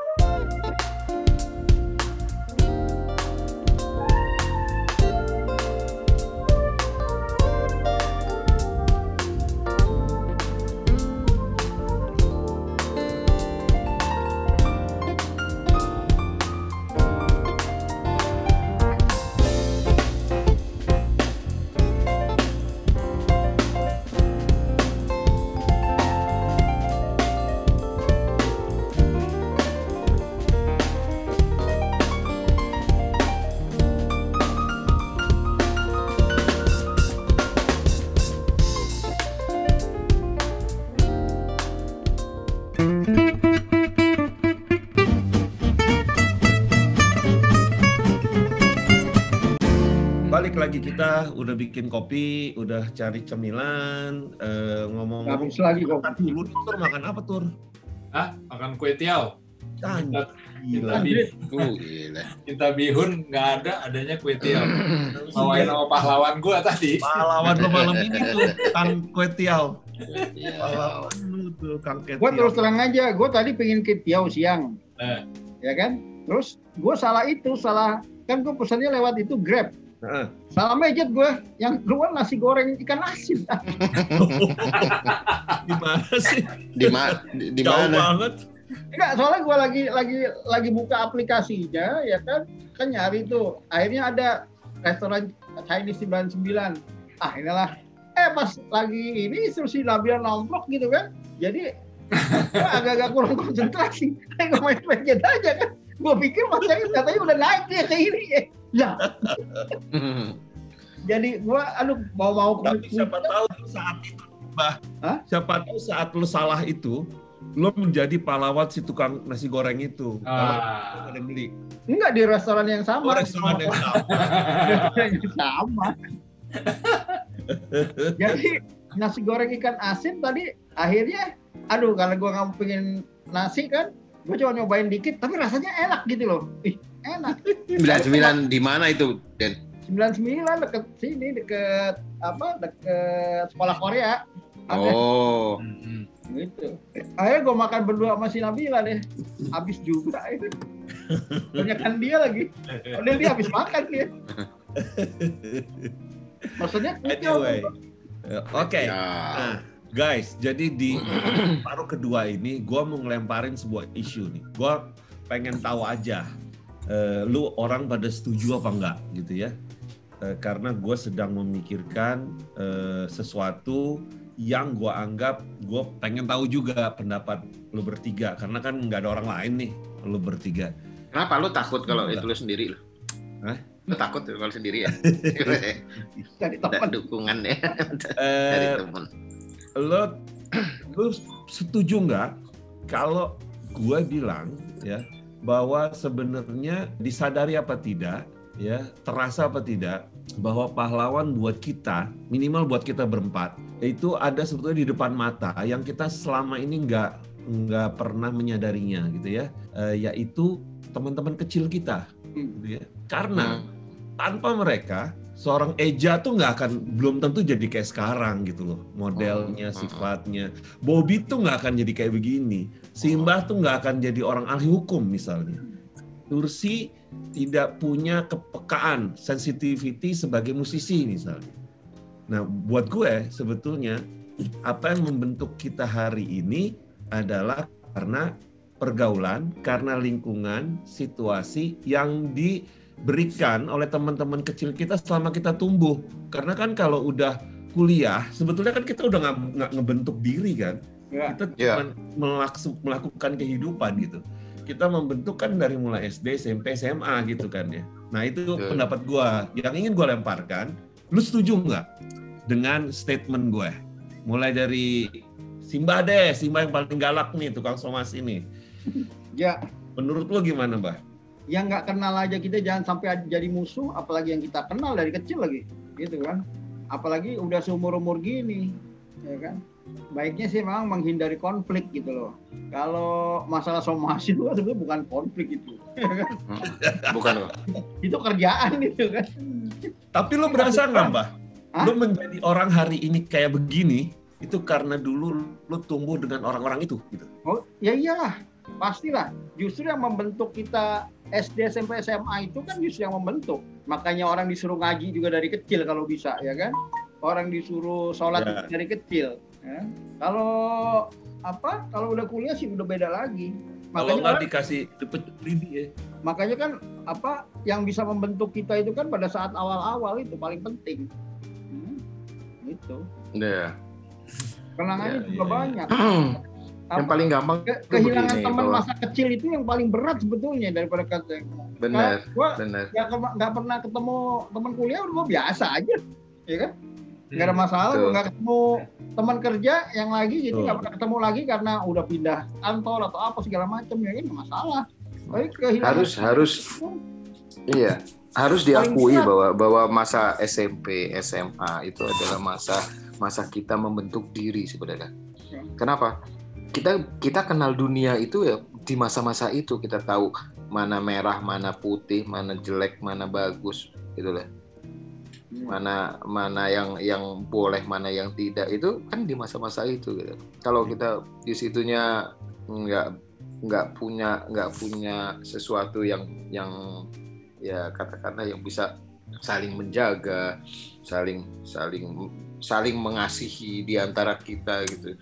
udah bikin kopi, udah cari cemilan, eh, ngomong Habis lagi kok. makan dulu nih, tur makan apa tur? Hah? Makan kue tiaw. Kita, gila. kita bihun nggak ada, adanya kue tiaw. Bawain sama pahlawan gua tadi. Pahlawan lo malam ini tuh, Kang Kue Tiaw. Ya. Pahlawan lu tuh, Kang Kue Gue Tiaw. terus terang aja, gue tadi pengen ke Tiau siang, Eh. ya kan? Terus gue salah itu, salah kan gue pesannya lewat itu Grab. Salah mejet gue, yang keluar nasi goreng ikan asin. Di mana sih? Di mana? Di Jauh mana? banget. Enggak, soalnya gue lagi lagi lagi buka aplikasinya, ya kan? Kan nyari tuh. Akhirnya ada restoran Chinese 99. Ah, inilah. Eh, pas lagi ini instruksi Nabian nomplok gitu kan. Jadi agak-agak kurang konsentrasi. Kayak gue main mejet aja kan. Gue pikir Mas Chinese katanya udah naik dia ke ini. Eh, Lah, jadi gue aduh mau-mau Tapi siapa tahu saat itu, Mbah. Hah? Siapa tahu saat lu salah itu, lu menjadi pahlawan si tukang nasi goreng itu. Kalau Ah. ada yang beli. Enggak di restoran yang Oh, sama. restoran yang sama. Yang sama. Jadi nasi goreng ikan asin tadi akhirnya, aduh karena gue nggak pengen nasi kan, gue cuma nyobain dikit, tapi rasanya enak gitu loh. Ih, enak. 99 di mana itu, Den? 99 deket sini, deket apa, deket sekolah Korea. Oh. Hmm. gitu. Akhirnya gue makan berdua sama si Nabila deh. Habis juga itu. Banyakan dia lagi. Udah dia habis makan dia. Maksudnya Anyway. Oke. Ya. Nah, guys, jadi di paruh kedua ini gue mau ngelemparin sebuah isu nih. Gue pengen tahu aja, eh, lu orang pada setuju apa enggak gitu ya? Eh, karena gue sedang memikirkan eh, sesuatu yang gue anggap gue pengen tahu juga pendapat lu bertiga karena kan nggak ada orang lain nih lu bertiga. Kenapa lu takut kalau Enggak. itu lu sendiri lu? Lu takut kalau sendiri ya? Dari teman. dukungan ya dari teman. Lo lo setuju nggak kalau gue bilang ya bahwa sebenarnya disadari apa tidak ya terasa apa tidak bahwa pahlawan buat kita minimal buat kita berempat itu ada sebetulnya di depan mata yang kita selama ini nggak nggak pernah menyadarinya gitu ya Eh, yaitu teman-teman kecil kita Hmm. gitu ya karena Hmm. tanpa mereka seorang Eja tuh nggak akan belum tentu jadi kayak sekarang gitu loh modelnya Hmm. sifatnya. Bobby tuh nggak akan jadi kayak begini. Simbah tuh nggak akan jadi orang ahli hukum misalnya. Tursi tidak punya kepekaan sensitivity sebagai musisi misalnya. Nah buat gue sebetulnya apa yang membentuk kita hari ini adalah karena pergaulan karena lingkungan situasi yang di berikan oleh teman-teman kecil kita selama kita tumbuh. Karena kan kalau udah kuliah, sebetulnya kan kita udah nggak ngebentuk diri kan. Ya. Kita Ya. cuma melaksu- melakukan kehidupan gitu. Kita membentuk kan dari mulai SD, SMP, SMA gitu kan ya. Nah itu Ya. pendapat gua yang ingin gua lemparkan. Lu setuju nggak dengan statement gue? Mulai dari Simba deh, Simba yang paling galak nih, tukang somasi nih. Ya, Menurut lu gimana, Mbah? Yang nggak kenal aja kita jangan sampai jadi musuh, apalagi yang kita kenal dari kecil lagi, gitu kan? Apalagi udah seumur umur gini, ya kan? Baiknya sih memang menghindari konflik gitu loh. Kalau masalah somasi itu kan sebenarnya bukan konflik itu, Bukan kok. itu kerjaan gitu kan. Tapi lo berasa nggak, Mbah? Lo menjadi orang hari ini kayak begini, itu karena dulu lo tumbuh dengan orang-orang itu. Gitu. Oh, ya iyalah, pastilah. Justru yang membentuk kita SD, SMP, SMA itu kan justru yang membentuk. Makanya orang disuruh ngaji juga dari kecil kalau bisa, ya kan? Orang disuruh sholat juga dari kecil. ya. Kalau apa? Kalau udah kuliah sih udah beda lagi. Kalau Makanya nggak kan, dikasih dipecut lidi ya. makanya kan apa yang bisa membentuk kita itu kan pada saat awal-awal itu paling penting. Hmm, itu. Ya. Kenangannya Ya, juga ya, ya. banyak. yang Apa? paling gampang Ke- kehilangan begini, teman masa kecil itu yang paling berat sebetulnya daripada kata benar, gua benar. nggak nggak pernah ketemu teman kuliah udah biasa aja ya kan nggak ada masalah Betul. gua nggak ketemu teman kerja yang lagi Betul. nggak pernah ketemu lagi karena udah pindah kantor atau apa segala macam ya nggak masalah tapi kehilangan Harus harus iya, harus diakui bahwa bahwa masa SMP, SMA itu adalah masa masa kita membentuk diri sebenarnya. Ya. Kenapa? Kita kita kenal dunia itu ya di masa-masa itu kita tahu mana merah, mana putih, mana jelek, mana bagus, gitu lah. Hmm. mana mana yang yang boleh mana yang tidak itu kan di masa-masa itu gitu. Kalau kita di situnya nggak nggak punya nggak punya sesuatu yang yang ya katakanlah yang bisa saling menjaga, saling saling saling mengasihi di antara kita gitu.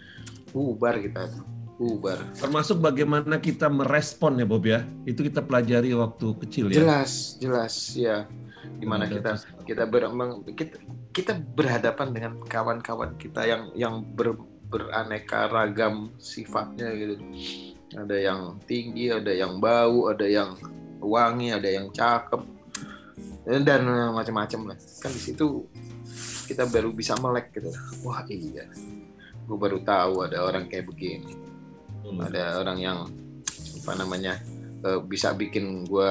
Bubar kita, bubar. Termasuk bagaimana kita merespon ya Bob ya. Itu kita pelajari waktu kecil ya. Jelas, jelas ya. Di mana Ada kita kita ber, kita, kita berhadapan dengan kawan-kawan kita yang yang ber, beraneka ragam sifatnya gitu. Ada yang tinggi, ada yang bau, ada yang wangi, ada yang cakep dan macam-macam lah. Kan di situ kita baru bisa melek gitu. Wah iya, gue baru tahu ada orang kayak begini. Ada orang yang apa namanya eh, bisa bikin gue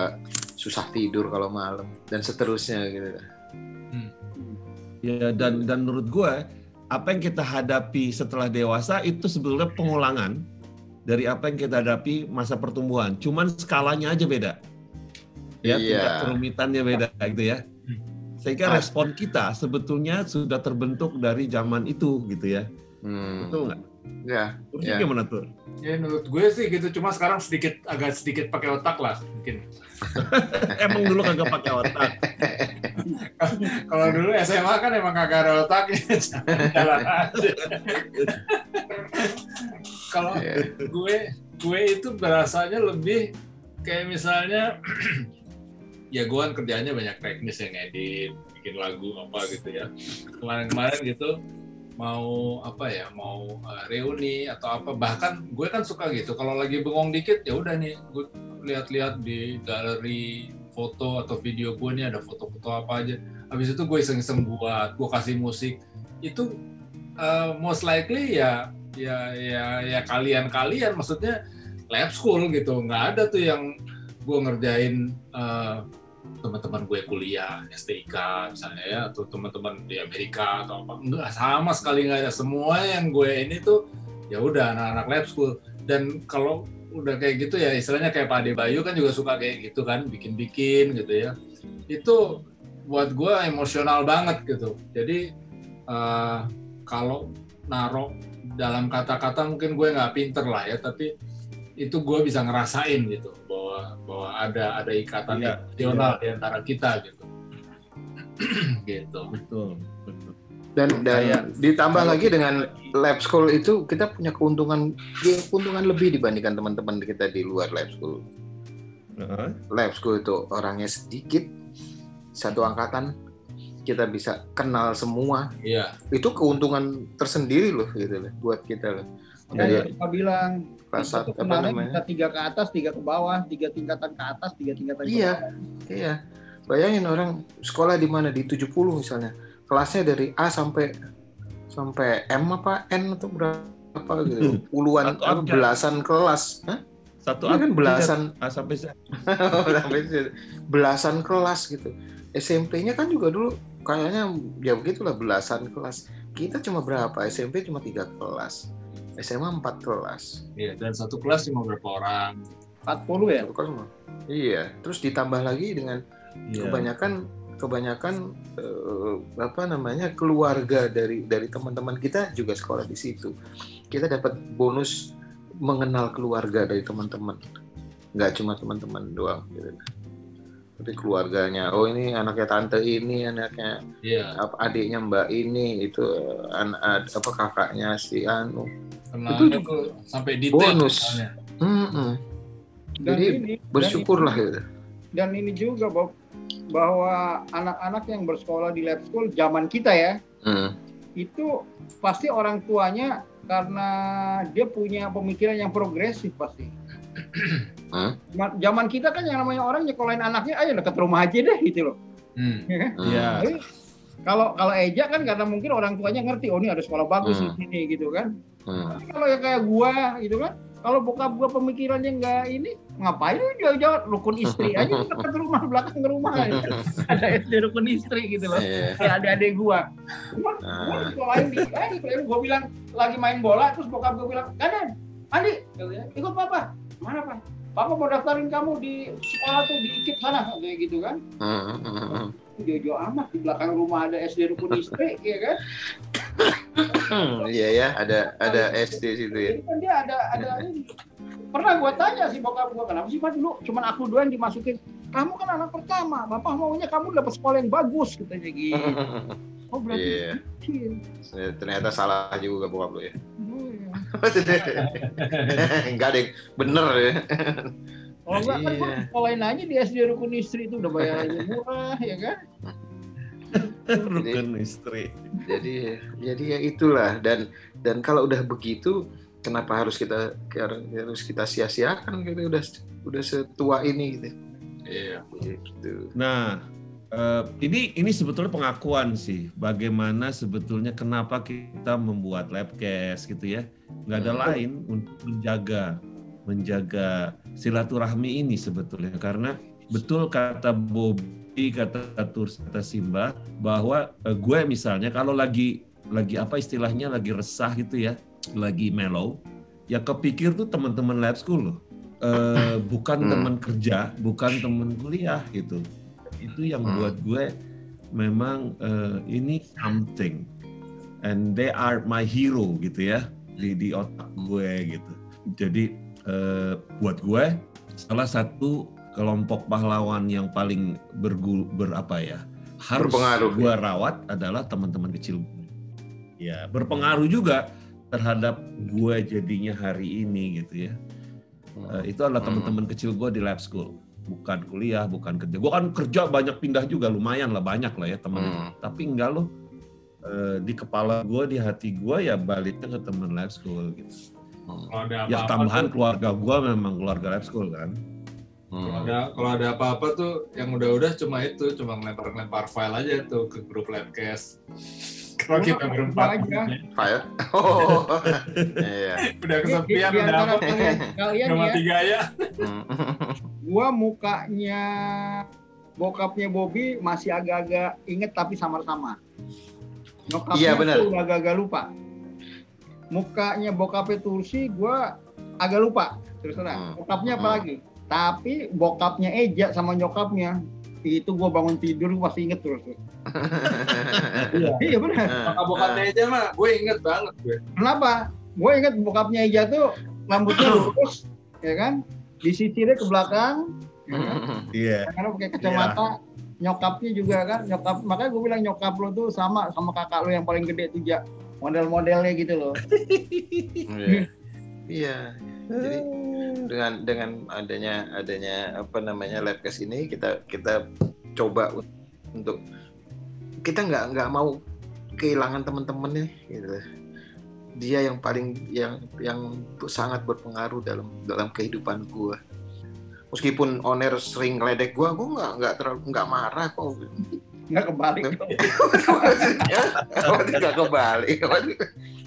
susah tidur kalau malam dan seterusnya gitu. Ya dan dan menurut gue apa yang kita hadapi setelah dewasa itu sebetulnya pengulangan dari apa yang kita hadapi masa pertumbuhan. Cuman skalanya aja beda. Ya, Iya. tingkat kerumitannya beda gitu ya. Sehingga Ah. respon kita sebetulnya sudah terbentuk dari zaman itu gitu ya. Hmm. Betul nggak? Ya, Terus Ya. gimana tuh? Ya menurut gue sih gitu, cuma sekarang sedikit agak sedikit pakai otak lah mungkin. Emang dulu kagak pakai otak. Kalau dulu SMA kan emang kagak ada otaknya, jalan aja. Kalau ya. gue gue itu berasanya lebih kayak misalnya ya gue kan kerjanya banyak teknis yang edit bikin lagu apa gitu ya kemarin-kemarin gitu mau apa ya mau uh, reuni atau apa. Bahkan gue kan suka gitu kalau lagi bengong dikit ya udah nih gue lihat-lihat di galeri foto atau video gue nih ada foto-foto apa aja. Habis itu gue iseng-iseng buat gue kasih musik. Itu uh, most likely ya ya ya ya kalian-kalian maksudnya lab school gitu. Nggak ada tuh yang gue ngerjain uh, teman-teman gue kuliah STIK misalnya ya atau teman-teman di Amerika atau apa. Enggak sama sekali nggak ada. Semua yang gue ini tuh ya udah anak-anak lab school. Dan kalau udah kayak gitu ya istilahnya kayak Pak Ade Bayu kan juga suka kayak gitu kan bikin-bikin gitu ya. Itu buat gue emosional banget gitu. Jadi uh, kalau narok dalam kata-kata mungkin gue nggak pinter lah ya tapi itu gue bisa ngerasain gitu bahwa bahwa ada ada ikatan Iya, emosional di antara kita gitu gitu Betul, betul. Dan dan Kayak- ditambah lagi kita dengan lab school itu kita punya keuntungan keuntungan lebih dibandingkan teman-teman kita di luar lab school. Heeh. Lab school itu orangnya sedikit, satu angkatan kita bisa kenal semua. iya Itu keuntungan tersendiri loh gitu loh buat kita loh. Kita bilang kelas satu apa namanya? tiga ke atas, tiga ke bawah, tiga tingkatan ke atas, tiga tingkatan ke Iya. bawah. Iya. Bayangin orang sekolah di mana di 70 misalnya. Kelasnya dari A sampai sampai M apa N atau berapa gitu. Puluhan Satu apa, abjad. belasan kelas. Hah? Satu Iya kan belasan A sampai Z. belasan kelas gitu. SMP-nya kan juga dulu kayaknya ya begitulah belasan kelas. Kita cuma berapa? SMP cuma tiga kelas. SMA empat kelas. iya dan satu kelas cuma berapa orang 40 ya. Satu kelas mah. Iya, terus ditambah lagi dengan Iya. kebanyakan kebanyakan eh, apa namanya keluarga dari dari teman-teman kita juga sekolah di situ kita dapat bonus mengenal keluarga dari teman-teman nggak cuma teman-teman doang gitu tapi keluarganya oh ini anaknya tante ini anaknya iya apa adiknya mbak ini itu anak apa kakaknya si anu kenalnya tuh sampai detail bonus. Dan Jadi, ini, bersyukurlah dan, gitu dan ini juga Bob bahwa anak-anak yang bersekolah di lab school zaman kita ya Mm. itu pasti orang tuanya karena dia punya pemikiran yang progresif pasti. Hah? Zaman- kita kan yang namanya orang nyekolahin anaknya ayo dekat rumah aja deh gitu loh. Hmm. Ya kan? Mm. Iya. Kalau kalau Eja kan karena mungkin orang tuanya ngerti oh ini ada sekolah bagus Hmm. di sini gitu kan. Mm. Tapi kalau yang kayak gua gitu kan, kalau bokap gua pemikirannya nggak ini, ngapain lu jauh-jauh rukun istri aja dekat rumah belakang rumah gitu. ada SD rukun istri gitu loh. Iya. Kayak adik-adik gua. Gua, gua Ah. sekolahin di, eh sekolahin gua bilang lagi main bola, terus bokap gua bilang, kanan, Andi, ikut papa. Mana pak? Papa mau daftarin kamu di sekolah tuh di IKIP sana, kayak gitu kan. Jauh-jauh amat di belakang rumah ada SD rukun istri, ya kan? Iya ya, ada ada SD situ ya. Jadi kan dia ada ada. Pernah gua tanya sih bokap gua kenapa sih pak dulu cuman aku doang dimasukin. Kamu kan anak pertama, bapak maunya kamu dapat sekolah yang bagus katanya gitu. Oh berarti Iya, kecil. ternyata salah juga bokap lu ya. Oh, iya. Enggak deh, bener ya. Kalau enggak kan gua Iya. sekolahin aja di SD Rukun Istri itu udah bayarannya murah ya kan? Rukun istri. Jadi jadi ya itulah dan dan kalau udah begitu kenapa harus kita harus kita sia-siakan gitu udah udah setua ini gitu. iya Gitu. Nah, eh, ini ini sebetulnya pengakuan sih bagaimana sebetulnya kenapa kita membuat labcast gitu ya. Nggak ada Hmm. lain untuk menjaga menjaga silaturahmi ini sebetulnya. Karena betul kata Bobby kata Turs kata Simba bahwa eh, gue misalnya kalau lagi lagi apa istilahnya lagi resah gitu ya lagi mellow ya kepikir tuh teman-teman lab school loh. Eh, bukan Hmm. teman kerja bukan teman kuliah gitu. Itu yang Hmm. buat gue memang eh, ini something. And they are my hero gitu ya di di otak gue gitu. Jadi eh, buat gue salah satu kelompok pahlawan yang paling bergul berapa ya harus Berpengaruh, gue rawat adalah teman-teman kecil. Gue ya berpengaruh juga terhadap gue jadinya hari ini gitu ya. Eh, itu adalah Hmm. teman-teman kecil gue di lab school. Bukan kuliah bukan kerja. Gue kan kerja banyak pindah juga lumayan lah banyak lah ya teman. Hmm. tapi enggak loh. Eh, di kepala gue di hati gue ya baliknya ke teman lab school gitu Hmm. kalau ada ya tambahan tuh, keluarga gue memang keluarga lab school kan Kalau Hmm. ada kalau ada apa-apa tuh yang udah-udah cuma itu, cuma ngelempar-ngelempar file aja tuh ke grup Labcast. Kalau kita berempat aja. File. Oh. Iya. udah kesepian udah apa? kalian, Cuma ya, tiga ya. Hmm. gua mukanya bokapnya Bobby masih agak-agak inget tapi samar-samar. Nyokapnya Iya, benar. tuh udah agak-agak lupa. Mukanya bokapnya Tursi gua agak lupa terus terang. Hmm. Bokapnya apa Hmm. lagi? Tapi bokapnya Eja sama nyokapnya itu gua bangun tidur gua pasti inget terus. tuh. Iya benar. Nah, Kakak bokapnya aja mah, gue inget banget gue. Kenapa? Gue inget bokapnya Eja tuh rambutnya lurus, ya kan? Disisirnya ke belakang, ya kan? Iya. karena pakai kacamata nyokapnya juga kan nyokap makanya gue bilang nyokap lo tuh sama sama kakak lo yang paling gede tuh ja model-modelnya gitu loh. Iya. Iya. Jadi dengan dengan adanya adanya apa namanya labcast ini kita kita coba un- untuk kita nggak nggak mau kehilangan teman-temannya gitu. Dia yang paling yang yang sangat berpengaruh dalam dalam kehidupan gua. Meskipun oner sering ledek gua gua nggak nggak terlalu nggak marah kok nggak kebalik maksudnya nggak kebalik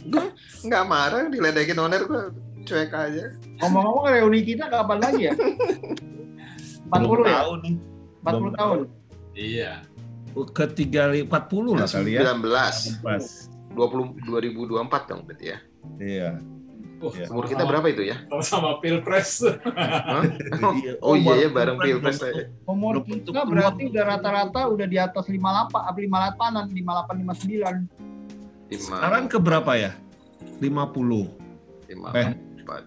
gue nggak marah diledekin oner gue cuek aja ngomong-ngomong reuni kita kapan lagi ya 40 ya Tahu nih. 40 tahun Iya. Ketiga li- 40 lah kali ya. 19 Pas. 20 2024 dong berarti ya Iya. Oh, umur kita berapa itu ya Sama pilpres. Hah? Iya. oh iya ya bareng pilpres saya. umur kita berarti udah rata-rata udah di atas 58 apa 58an 58 59 lima Sekarang ke berapa ya? 50. lima Eh. empat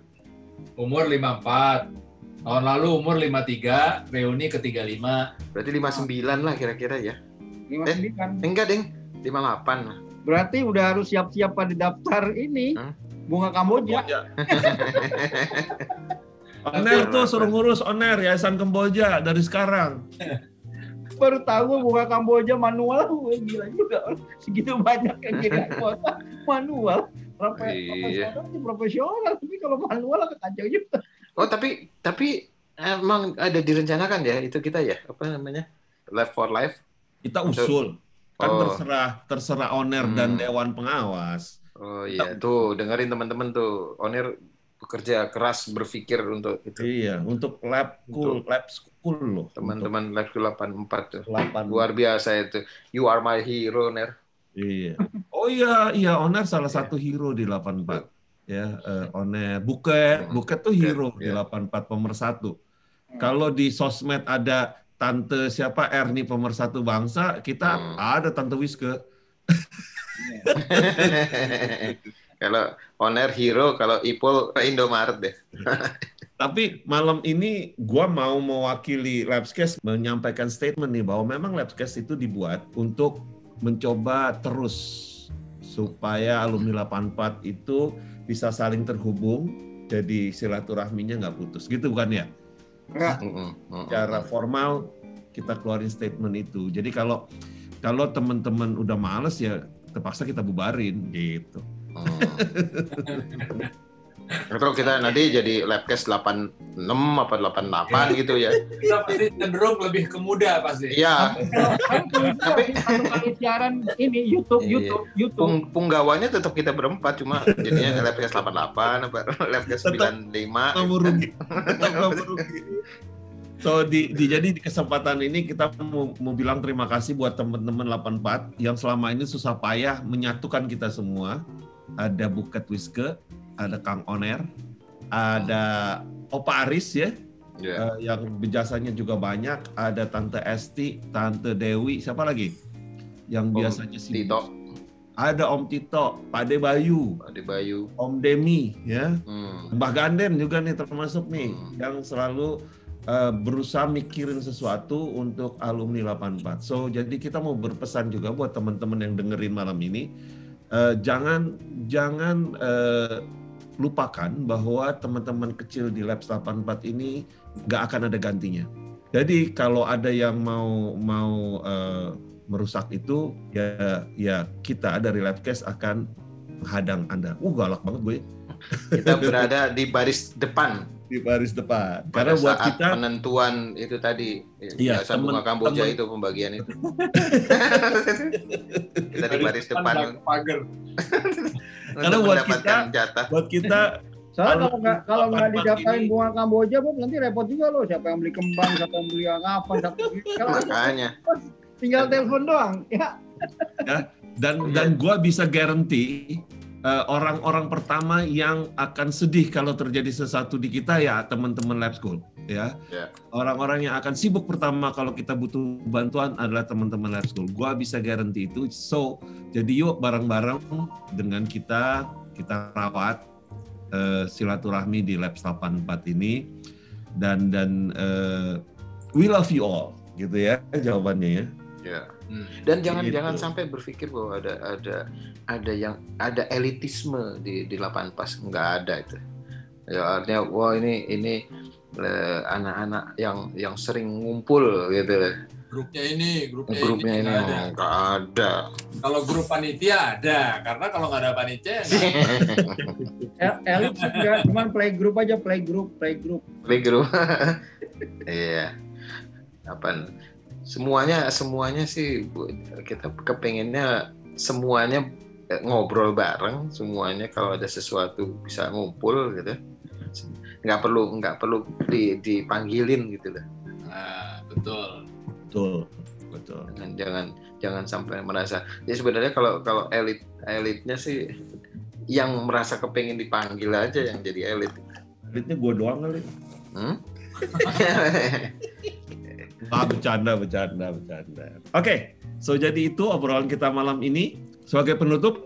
Umur 54. Tahun lalu umur 53, reuni ke 35. berarti 59 lah kira-kira ya 59 enggak deng 58 lah berarti udah harus siap-siap pada daftar ini Hah? Bunga Kamboja Oner tuh suruh ngurus Oner Yayasan Kamboja dari sekarang. baru tahu bunga Kamboja manual gila juga segitu banyak yang jadi anggota manual Profe- Iya. profesional sih profesional tapi kalau manual agak kacau juga oh tapi tapi emang ada direncanakan ya itu kita ya apa namanya Life for Life Kita usul. Kan Oh. terserah terserah Oner dan Hmm. Dewan Pengawas. Oh iya tuh dengerin teman-teman tuh Onir bekerja keras berpikir untuk itu Iya, untuk lab school, lab school loh. teman-teman Life 84 tuh Untuk delapan. luar biasa itu you are my hero Ner Iya. Oh iya, iya Oner salah satu hero di 84. Ya, eh, Oner. Buket, Hmm, Buket tuh hero di iya. 84 pemersatu. Kalau di sosmed ada tante siapa Erni pemersatu bangsa, kita Hmm. ada tante Wiske. kalau Oner hero kalau Ipul Indomaret deh Tapi malam ini gua mau mewakili Labscast menyampaikan statement nih bahwa memang Labscast itu dibuat untuk mencoba terus supaya alumni 84 itu bisa saling terhubung jadi silaturahminya nggak putus gitu bukan ya? mm-mm. Secara formal kita keluarin statement itu. Jadi kalau kalau teman-teman udah males ya terpaksa kita bubarin gitu. Hmm. Kalau kita nanti jadi labcast 86 apa 88 gitu ya. Kita pasti cenderung lebih ke muda pasti. Iya, kalau Tapi- satu kali siaran ini YouTube Iya. YouTube YouTube pung punggawanya tetap kita berempat cuma jadinya labcast 88 apa labcast Tetap 95. Tetap merugi. Tetap merugi. So di, di jadi di kesempatan ini kita mau, mau bilang terima kasih buat teman-teman 84 yang selama ini susah payah menyatukan kita semua. Ada Buket Wiske, ada Kang Oner, ada Opa Aris ya, Ya. eh, yang jasanya juga banyak. Ada Tante Esti, Tante Dewi, siapa lagi? Yang Om biasanya sibuk. Tito, Ada Om Tito, Pade Bayu, Ade Bayu. Om Demi, ya. Hmm. Mbah Ganden juga nih termasuk nih Hmm. yang selalu uh, berusaha mikirin sesuatu untuk alumni 84. So jadi kita mau berpesan juga buat teman-teman yang dengerin malam ini uh, jangan jangan uh, lupakan bahwa teman-teman kecil di Labs 84 ini nggak akan ada gantinya. Jadi kalau ada yang mau mau uh, merusak itu ya ya kita dari Labcast akan menghadang Anda. Uh galak banget gue. Kita berada di baris depan di baris depan. Karena Pada buat saat kita penentuan itu tadi, Iya, biasa bunga temen- Kamboja temen- itu pembagian itu. kita di baris depan pagar. Karena buat mendapatkan jatah. buat kita Soalnya kalau nggak kalau nggak ini- bunga Kamboja, Bob, nanti repot juga loh. Siapa yang beli kembang, siapa yang beli apa, siapa yang beli... Kalau Makanya. tinggal telepon doang. Ya, dan dan gua bisa guarantee eh, orang-orang pertama yang akan sedih kalau terjadi sesuatu di kita ya teman-teman lab school ya. Ya. Orang-orang yang akan sibuk pertama kalau kita butuh bantuan adalah teman-teman lab school. Gua bisa guarantee itu. So, jadi yuk bareng-bareng dengan kita kita rawat eh, silaturahmi di Labs 84 ini dan dan eh, we love you all gitu ya jawabannya ya. Ya. Hmm. Dan jangan Gitu. jangan sampai berpikir bahwa ada ada ada yang ada elitisme di di lapangan pas nggak ada itu. Ya artinya wah ini ini eh, anak-anak yang yang sering ngumpul gitu Grupnya ini, grupnya, grupnya ini nggak ada. nggak ada. Kalau grup panitia ada, karena kalau nggak ada panitia ya elit sih nggak, cuman playgroup aja, playgroup, playgroup. Playgroup. Iya. Apa? Semuanya semuanya sih Bu, kita kepengennya semuanya eh, ngobrol bareng, semuanya kalau ada sesuatu bisa ngumpul gitu. Nggak perlu nggak perlu di, dipanggilin gitu lah. Nah, betul. Betul. Betul. Jangan jangan jangan sampai merasa. Ya sebenarnya kalau kalau elit elitnya sih yang merasa kepengen dipanggil aja yang jadi elit. Elitnya gue doang kali. Hmm? Ah, bercanda, bercanda, bercanda. Oke, so jadi itu obrolan kita malam ini. Sebagai penutup,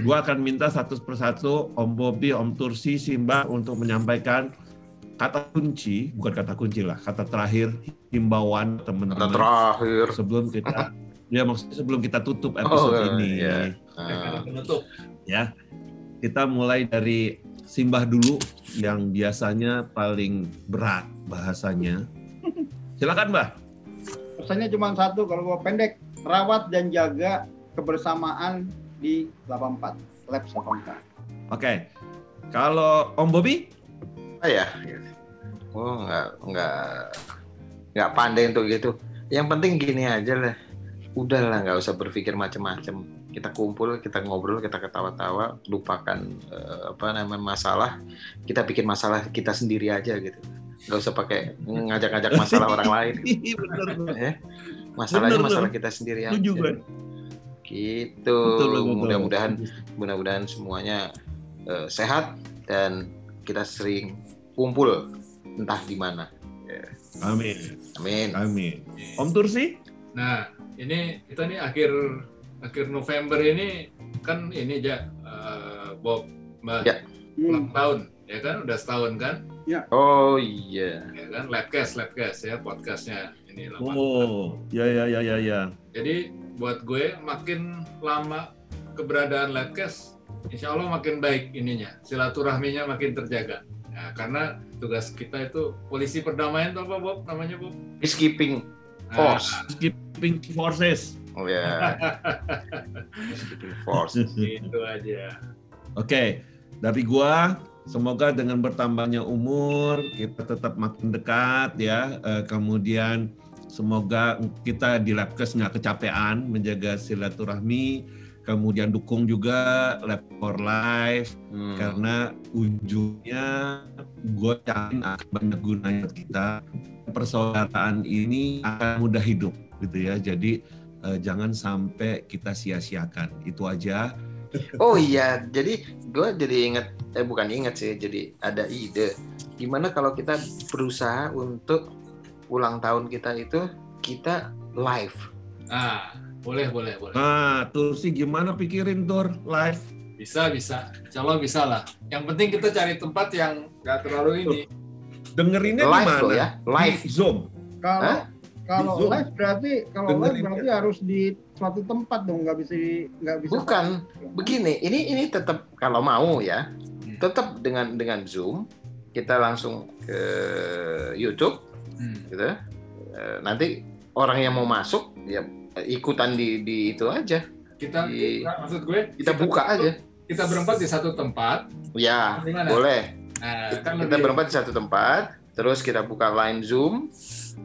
gua akan minta satu persatu Om Bobby, Om Tursi, Simba untuk menyampaikan kata kunci, bukan kata kunci lah, kata terakhir himbauan Kata teman-teman terakhir. sebelum kita ya maksudnya sebelum kita tutup episode Oh, ini. iya. Kata Ah, penutup. Ya, kita mulai dari Simbah dulu yang biasanya paling berat bahasanya. Silakan, Mbah. Pesannya cuma satu, kalau gua pendek, rawat dan jaga kebersamaan di 84, Labs 84. Oke. Kalau Om Bobby? apa ya? Oh nggak nggak nggak pandai untuk gitu. Yang penting gini aja lah. Udahlah nggak usah berpikir macam-macam. Kita kumpul, kita ngobrol, kita ketawa-tawa, lupakan eh, apa namanya masalah. Kita bikin masalah kita sendiri aja gitu. Nggak usah pakai ngajak-ngajak masalah orang lain. Bener. Eh, masalahnya Bener, masalah bener. kita sendiri gue. Gitu. Mudah-mudahan mudah-mudahan semuanya eh, sehat dan kita sering kumpul entah di mana. Amin. Amin. Amin. Om Tursi? Nah, ini kita nih akhir akhir November ini kan ini aja Bob Mbak Ya. ulang Hmm. tahun ya kan udah setahun kan Oh iya. ya kan Labcast Labcast ya podcastnya ini lama. Oh, ya ya ya ya ya. Jadi buat gue makin lama keberadaan Labcast Insya Allah makin baik ininya silaturahminya makin terjaga. Nah, karena tugas kita itu polisi perdamaian tuh apa Bob namanya Bob? Peacekeeping Nah, Force. Skipping forces. Oh ya. Peacekeeping Force. itu aja. Oke, dari gua semoga dengan bertambahnya umur kita tetap makin dekat ya. Eh, kemudian semoga kita di Labkes nggak kecapean menjaga silaturahmi. Kemudian dukung juga Lab for Life Hmm. karena ujungnya gue yakin akan banyak gunanya kita. Persaudaraan ini akan mudah hidup gitu ya. Jadi eh, jangan sampai kita sia-siakan. Itu aja. Oh iya, jadi gue jadi inget, eh bukan inget sih, jadi ada ide. Gimana kalau kita berusaha untuk ulang tahun kita itu kita live. Nah, boleh boleh boleh. Nah, Tursi gimana pikirin tur live? Bisa bisa. Allah bisa lah. Yang penting kita cari tempat yang nggak terlalu ini. Dengerinnya di Live mana? loh ya, live. Di Zoom. Kalau kalau Di live berarti kalau live berarti harus di suatu tempat dong, nggak bisa nggak bisa. Bukan, begini, ini ini tetap kalau mau ya, Hmm. tetap dengan dengan Zoom kita langsung ke YouTube Hmm. gitu. Eh, Nanti orang yang mau masuk ya ikutan di di itu aja. Kita, Di- kita- maksud gue Kita buka aja. Kita berempat di satu tempat. Ya, Gimana? boleh. Nah, kita, kan kita lebih- berempat di satu tempat, terus kita buka line Zoom,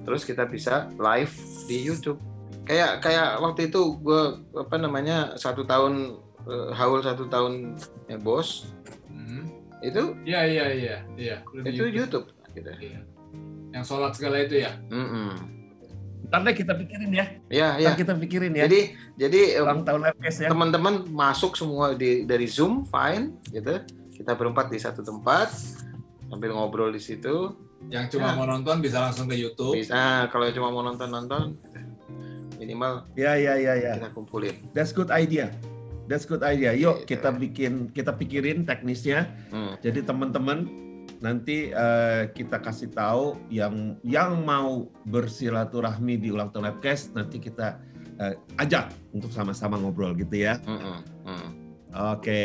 terus kita bisa live di YouTube. Kayak kayak waktu itu gue apa namanya satu tahun eh, haul satu tahun ya bos Hmm. itu Iya iya iya iya. Di itu YouTube, gitu. Iya. Yang sholat segala itu ya. Mm-mm. Ntar deh kita pikirin ya. Ya ya. Ntar kita pikirin ya. Jadi jadi ulang tahun Labcast ya. teman-teman masuk semua di dari Zoom fine gitu. Kita berempat di satu tempat sambil ngobrol di situ. Yang cuma Ya. mau nonton bisa langsung ke YouTube. Bisa kalau cuma mau nonton-nonton minimal Ya ya ya ya. kita kumpulin. That's good idea. That's good idea. Yuk Gitu. kita bikin kita pikirin teknisnya. Hmm. Jadi teman-teman nanti eh, kita kasih tahu yang yang mau bersilaturahmi di ulang tahun Labcast nanti kita eh, ajak untuk sama-sama ngobrol gitu ya. Mm-mm. Mm. Oke,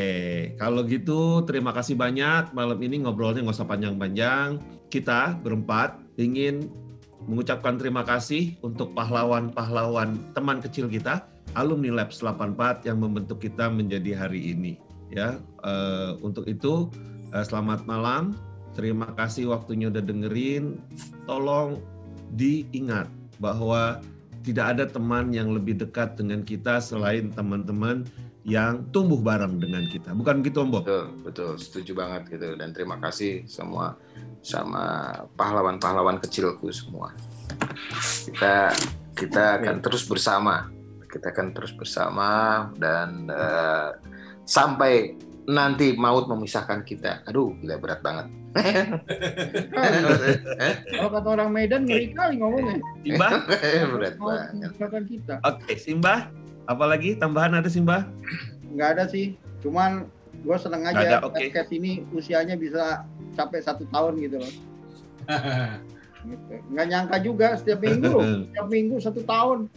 kalau gitu terima kasih banyak malam ini ngobrolnya nggak usah panjang-panjang. Kita berempat ingin mengucapkan terima kasih untuk pahlawan-pahlawan teman kecil kita, alumni Labs 84 yang membentuk kita menjadi hari ini. Ya, eh, untuk itu eh, selamat malam. Terima kasih waktunya udah dengerin. Tolong diingat bahwa tidak ada teman yang lebih dekat dengan kita selain teman-teman yang tumbuh bareng dengan kita. Bukan gitu, Om Bob? Betul, betul, setuju banget gitu. Dan terima kasih semua sama pahlawan-pahlawan kecilku semua. Kita kita akan terus bersama. Kita akan terus bersama dan eh, sampai nanti maut memisahkan kita. Aduh, gila berat banget. Eh, Kalau kata orang Medan ngeri kali ngomongnya. Simba? berat banget. kita. Oke, Simba. Apalagi tambahan ada Simba? Nggak ada sih. Cuman gue seneng aja oke. podcast ini usianya bisa sampai satu tahun gitu loh. Gitu. Nggak nyangka juga setiap minggu, setiap minggu satu tahun.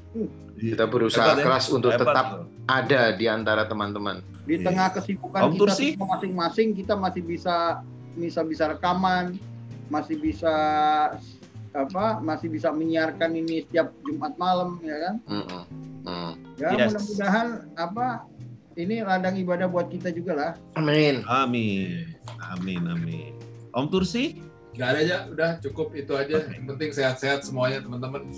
Kita berusaha Hebat ya. keras untuk Hebat. tetap ada di antara teman-teman. Di Iya. tengah kesibukan Om kita Tursi? masing-masing, kita masih bisa bisa bisa rekaman, masih bisa apa, masih bisa menyiarkan ini setiap Jumat malam, ya kan? Mm-mm. Mm. Ya Yes. mudah-mudahan apa ini ladang ibadah buat kita juga lah. Amin. Amin. Amin, amin. Om Tursi? Gak ada aja, udah cukup itu aja. Yang penting sehat-sehat semuanya teman-teman.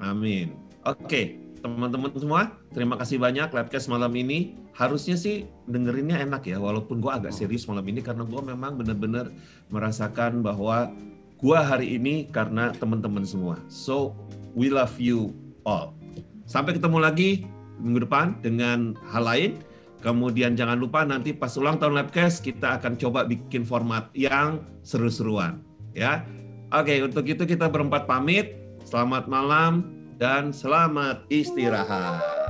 Amin. Oke, teman-teman semua, terima kasih banyak Labcast malam ini. Harusnya sih dengerinnya enak ya, walaupun gua agak serius malam ini karena gua memang benar-benar merasakan bahwa gua hari ini karena teman-teman semua. So, we love you all. Sampai ketemu lagi minggu depan dengan hal lain. Kemudian jangan lupa nanti pas ulang tahun Labcast kita akan coba bikin format yang seru-seruan ya. Oke, untuk itu kita berempat pamit. Selamat malam dan selamat istirahat.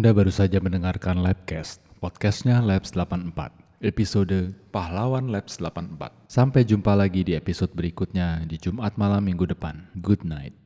Anda baru saja mendengarkan Labcast, podcastnya Labs 84, episode Pahlawan Labs 84. Sampai jumpa lagi di episode berikutnya di Jumat malam minggu depan. Good night.